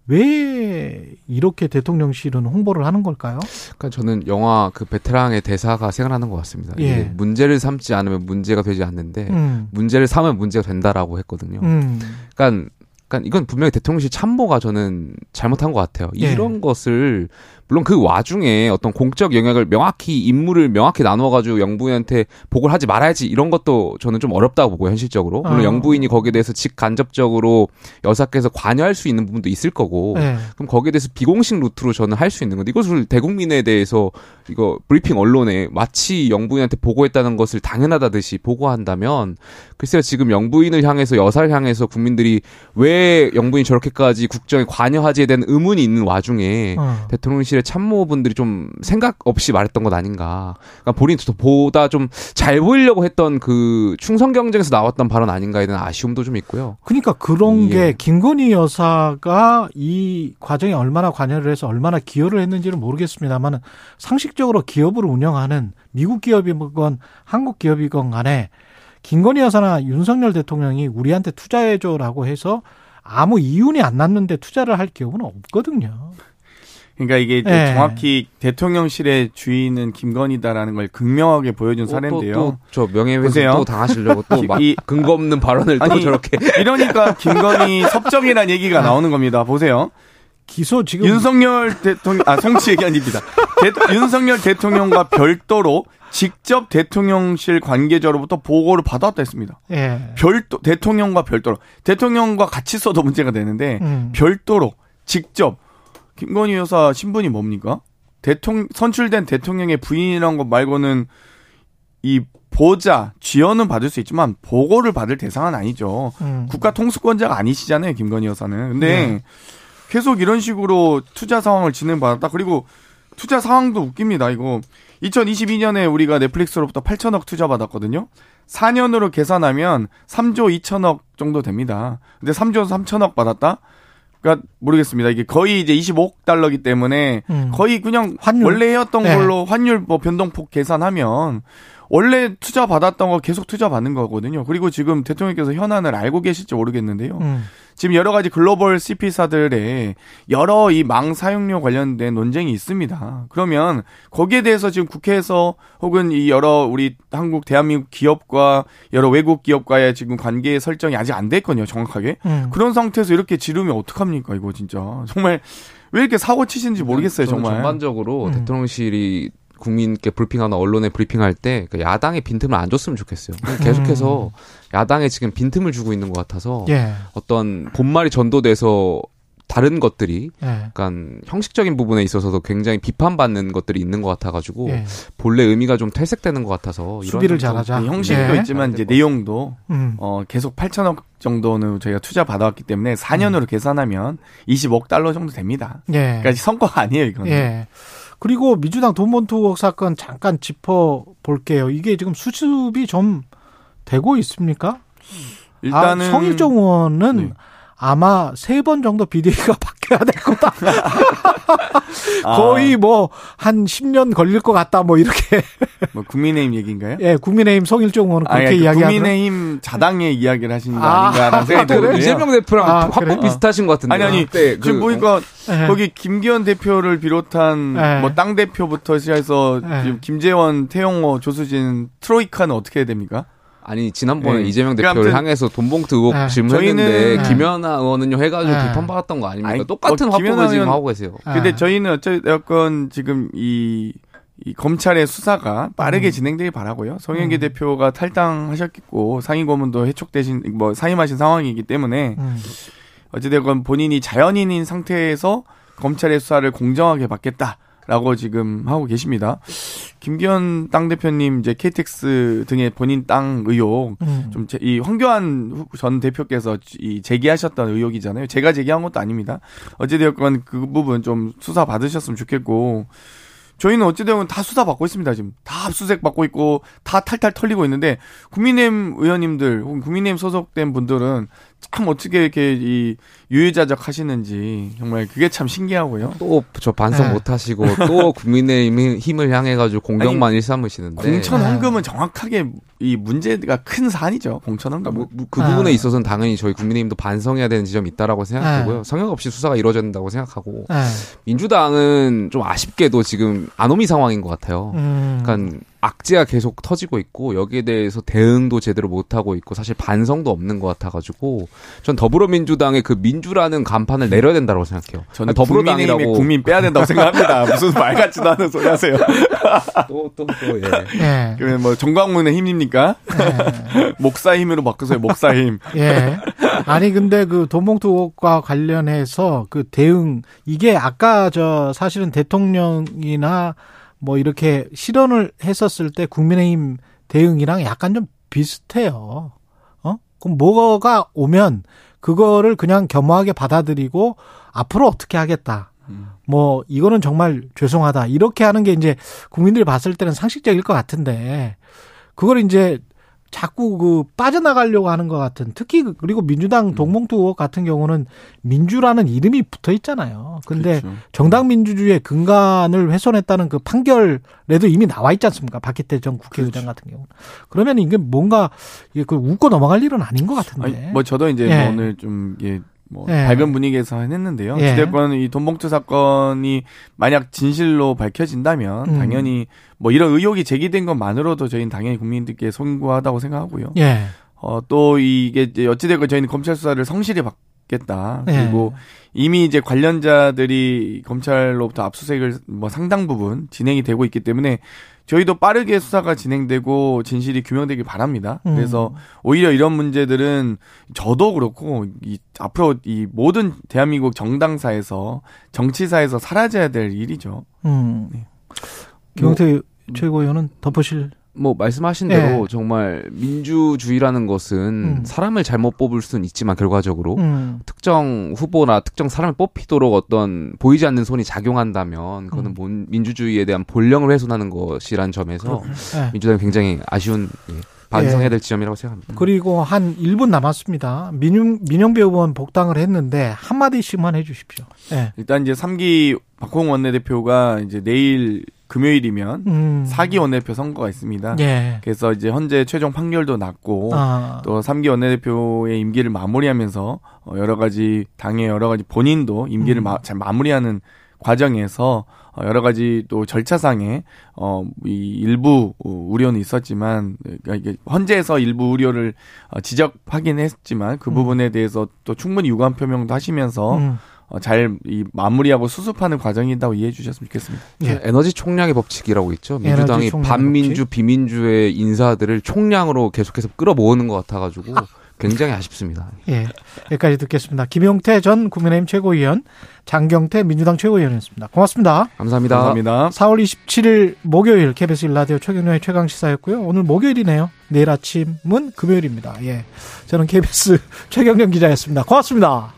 왜 이렇게 대통령실은 홍보를 하는 걸까요? 그러니까 저는 영화 그 베테랑의 대사가 생각나는 것 같습니다. 예. 문제를 삼지 않으면 문제가 되지 않는데 음. 문제를 삼으면 문제가 된다라고 했거든요. 음. 그러니까 그러니까 이건 분명히 대통령실 참모가 저는 잘못한 것 같아요. 예. 이런 것을 물론 그 와중에 어떤 공적 영역을 명확히 임무를 명확히 나누어가지고 영부인한테 보고를 하지 말아야지 이런 것도 저는 좀 어렵다고 보고 현실적으로 물론 어. 영부인이 거기에 대해서 직간접적으로 여사께서 관여할 수 있는 부분도 있을 거고 네. 그럼 거기에 대해서 비공식 루트로 저는 할 수 있는 건데 이것을 대국민에 대해서 이거 브리핑 언론에 마치 영부인한테 보고했다는 것을 당연하다듯이 보고한다면 글쎄요 지금 영부인을 향해서 여사를 향해서 국민들이 왜 영부인이 저렇게까지 국정에 관여하지에 대한 의문이 있는 와중에 어. 대통령실 대통령실의 참모분들이 좀 생각 없이 말했던 것 아닌가. 그러니까 본인이 보다 좀 잘 보이려고 했던 그 충성 경쟁에서 나왔던 발언 아닌가에 대한 아쉬움도 좀 있고요. 그러니까 그런 예. 게 김건희 여사가 이 과정에 얼마나 관여를 해서 얼마나 기여를 했는지는 모르겠습니다만 상식적으로 기업을 운영하는 미국 기업이건 한국 기업이건 간에 김건희 여사나 윤석열 대통령이 우리한테 투자해줘라고 해서 아무 이윤이 안 났는데 투자를 할 기업은 없거든요. 그러니까 이게 네. 정확히 대통령실의 주인은 김건희다라는 걸 극명하게 보여준 사례인데요. 또, 또, 저 명예훼손 또 당하시려고 또 이, 근거 없는 발언을 아니, 또 저렇게. 이러니까 김건희 섭정이라는 얘기가 나오는 겁니다. 보세요. 기소 지금 윤석열 대통령 아 성취 얘기 아닙니다. 대, 윤석열 대통령과 별도로 직접 대통령실 관계자로부터 보고를 받았다 했습니다. 예. 별도 대통령과 별도로 대통령과 같이 써도 문제가 되는데 음. 별도로 직접 김건희 여사 신분이 뭡니까? 대통령 선출된 대통령의 부인이란 것 말고는 이 보자, 지원은 받을 수 있지만 보고를 받을 대상은 아니죠. 음. 국가 통수권자가 아니시잖아요, 김건희 여사는. 근데 네. 계속 이런 식으로 투자 상황을 진행받았다. 그리고 투자 상황도 웃깁니다. 이거 2022년에 우리가 넷플릭스로부터 8천억 투자 받았거든요. 4년으로 계산하면 3조 2천억 정도 됩니다. 근데 3조 3천억 받았다? 그러니까 모르겠습니다. 이게 거의 이제 25억 달러기 때문에 음. 거의 그냥 환율? 원래 해왔던 네. 걸로 환율 뭐 변동폭 계산하면 원래 투자 받았던 거 계속 투자 받는 거거든요. 그리고 지금 대통령께서 현안을 알고 계실지 모르겠는데요. 음. 지금 여러 가지 글로벌 CP사들의 여러 이 망 사용료 관련된 논쟁이 있습니다. 그러면 거기에 대해서 지금 국회에서 혹은 이 여러 우리 한국 대한민국 기업과 여러 외국 기업과의 지금 관계 설정이 아직 안 됐거든요. 정확하게. 음. 그런 상태에서 이렇게 지르면 어떡합니까? 이거 진짜. 정말 왜 이렇게 사고 치시는지 모르겠어요, 정말. 전반적으로 음. 대통령실이 국민께 브리핑하나 언론에 브리핑할 때그 야당의 빈틈을 안 줬으면 좋겠어요. 계속해서 음. 야당에 지금 빈틈을 주고 있는 것 같아서 예. 어떤 본말이 전도돼서 다른 것들이 예. 약간 형식적인 부분에 있어서도 굉장히 비판받는 것들이 있는 것 같아가지고 예. 본래 의미가 좀 퇴색되는 것 같아서 수비를 잘하자 형식도 예. 있지만 이제 내용도 음. 어 계속 8천억 정도는 저희가 투자 받아왔기 때문에 4년으로 음. 계산하면 20억 달러 정도 됩니다. 예. 그러니까 성과가 아니에요 이거는. 예. 그리고 민주당 돈봉투 의혹 사건 잠깐 짚어 볼게요. 이게 지금 수습이 좀 되고 있습니까? 일단은 아, 성일종 의원은 네. 아마 세 번 정도 비대위가 바뀌어야 될 거다. 거의 뭐 한 10년 걸릴 것 같다. 뭐 이렇게. 뭐 국민의힘 얘기인가요? 예, 국민의힘 성일종 의원은 그렇게 아, 예, 이야기하고 국민의힘 자당의 이야기를 하시는 거 아, 아닌가라는 생각이 들어요. 이재명 대표랑 아, 화법 그래? 비슷하신 것 같은데. 아니 아니. 네, 지금 그, 보니까 네. 거기 김기현 대표를 비롯한 네. 뭐땅 대표부터 시작해서 네. 지금 김재원, 태용호, 조수진 트로이카는 어떻게 해야 됩니까? 아니 지난번에 네. 이재명 대표를 그러니까 향해서 돈봉투 의혹 네. 질문했는데 네. 김연아 의원은요 해가지고 네. 비판받았던 거 아닙니까? 아니, 똑같은 어, 화법을 지금 하고 계세요. 근데 네. 저희는 어쨌건 지금 이, 이 검찰의 수사가 빠르게 음. 진행되길 바라고요. 송영기 음. 대표가 탈당하셨겠고 상임고문도 해촉되신 뭐 사임하신 상황이기 때문에 음. 어찌되건 본인이 자연인인 상태에서 검찰의 수사를 공정하게 받겠다. 라고 지금 하고 계십니다. 김기현 당대표님 이제 KTX 등의 본인 땅 의혹 음. 좀이 황교안 전 대표께서 이 제기하셨던 의혹이잖아요. 제가 제기한 것도 아닙니다. 어찌되었건 그 부분 좀 수사 받으셨으면 좋겠고 저희는 어찌되면 다 수사 받고 있습니다. 지금 다 압수수색 받고 있고 다 탈탈 털리고 있는데 국민의힘 의원님들 혹은 국민의힘 소속된 분들은 참 어떻게 이렇게 이 유유자적 하시는지 정말 그게 참 신기하고요. 또 저 반성 네. 못 하시고 또 국민의 힘을 향해 가지고 공격만 아니, 일삼으시는데 공천 헌금은 정확하게 이 문제가 큰 사안이죠. 공천 헌금. 뭐, 뭐, 그 부분에 아. 있어서는 당연히 저희 국민의힘도 반성해야 되는 지점이 있다라고 생각하고요. 네. 성역 없이 수사가 이루어져야 된다고 생각하고 네. 민주당은 좀 아쉽게도 지금 아노미 상황인 것 같아요. 음. 그러니까 악재가 계속 터지고 있고 여기에 대해서 대응도 제대로 못 하고 있고 사실 반성도 없는 것 같아가지고 전 더불어민주당의 그민 주라는 간판을 내려야 된다고 생각해요. 저는 더불어당이라고 국민 빼야 된다고 생각합니다. 무슨 말 같지도 않은 소리 하세요. 또 또 또 예. 네. 그러면 뭐 정광문의 힘입니까? 네. 목사 힘으로 바꾸세요. 목사 힘. 예. 아니 근데 그 돈봉투과 관련해서 그 대응 이게 아까 저 사실은 대통령이나 뭐 이렇게 실언을 했었을 때 국민의힘 대응이랑 약간 좀 비슷해요. 어? 그럼 뭐가 오면 그거를 그냥 겸허하게 받아들이고 앞으로 어떻게 하겠다. 뭐 이거는 정말 죄송하다. 이렇게 하는 게 이제 국민들이 봤을 때는 상식적일 것 같은데 그걸 이제 자꾸 그 빠져나가려고 하는 것 같은 특히 그 그리고 민주당 음. 동봉투 의혹 같은 경우는 민주라는 이름이 붙어 있잖아요. 근데 그렇죠. 정당 민주주의의 근간을 훼손했다는 그 판결에도 이미 나와 있지 않습니까? 박희태 전 국회의장 그렇죠. 같은 경우는. 그러면 이게 뭔가 이게 그 웃고 넘어갈 일은 아닌 것 같은데. 아니, 뭐 저도 이제 예. 뭐 오늘 좀 예. 뭐 예. 밝은 분위기에서 했는데요. 예. 어찌됐건 이 돈봉투 사건이 만약 진실로 밝혀진다면 음. 당연히 뭐 이런 의혹이 제기된 것만으로도 저희는 당연히 국민들께 송구하다고 생각하고요. 예. 어, 또 이게 어찌됐건 저희는 검찰 수사를 성실히 받겠다. 예. 그리고 이미 이제 관련자들이 검찰로부터 압수수색을 뭐 상당 부분 진행이 되고 있기 때문에 저희도 빠르게 수사가 진행되고 진실이 규명되길 바랍니다. 음. 그래서 오히려 이런 문제들은 저도 그렇고 이 앞으로 이 모든 대한민국 정당사에서 정치사에서 사라져야 될 일이죠. 음. 네. 김용태 뭐, 최고위원은 덮으실 뭐 말씀하신 대로 네. 정말 민주주의라는 것은 음. 사람을 잘못 뽑을 수는 있지만 결과적으로 음. 특정 후보나 특정 사람을 뽑히도록 어떤 보이지 않는 손이 작용한다면 그거는 음. 민주주의에 대한 본령을 훼손하는 것이란 점에서 네. 민주당이 굉장히 아쉬운 예, 반성해야 될 지점이라고 생각합니다. 그리고 한 1분 남았습니다. 민영, 민영배 의원 복당을 했는데 한마디씩만 해 주십시오. 네. 일단 이제 3기 박홍 원내대표가 이제 내일 금요일이면 음. 4기 원내대표 선거가 있습니다. 예. 그래서 이제 현재 최종 판결도 났고 아. 또 3기 원내대표의 임기를 마무리하면서 어, 여러 가지 당의 여러 가지 본인도 임기를 음. 마, 잘 마무리하는 과정에서 어, 여러 가지 또 절차상에 어이 일부 우려는 있었지만 그러니까 이게 헌재에서 일부 우려를 어, 지적하긴 했지만 그 음. 부분에 대해서 또 충분히 유감 표명도 하시면서 음. 어, 잘이 마무리하고 수습하는 과정이다고 이해해 주셨으면 좋겠습니다. 예. 에너지 총량의 법칙이라고 있죠. 민주당이 반민주 법칙? 비민주의 인사들을 총량으로 계속해서 끌어모으는 것 같아가지고 굉장히 아쉽습니다. 예, 여기까지 듣겠습니다. 김용태 전 국민의힘 최고위원, 장경태 민주당 최고위원이었습니다. 고맙습니다. 감사합니다. 감사합니다. 4월 27일 목요일 KBS 일라디오 최경련의 최강 시사였고요. 오늘 목요일이네요. 내일 아침은 금요일입니다. 예, 저는 KBS 최경련 기자였습니다. 고맙습니다.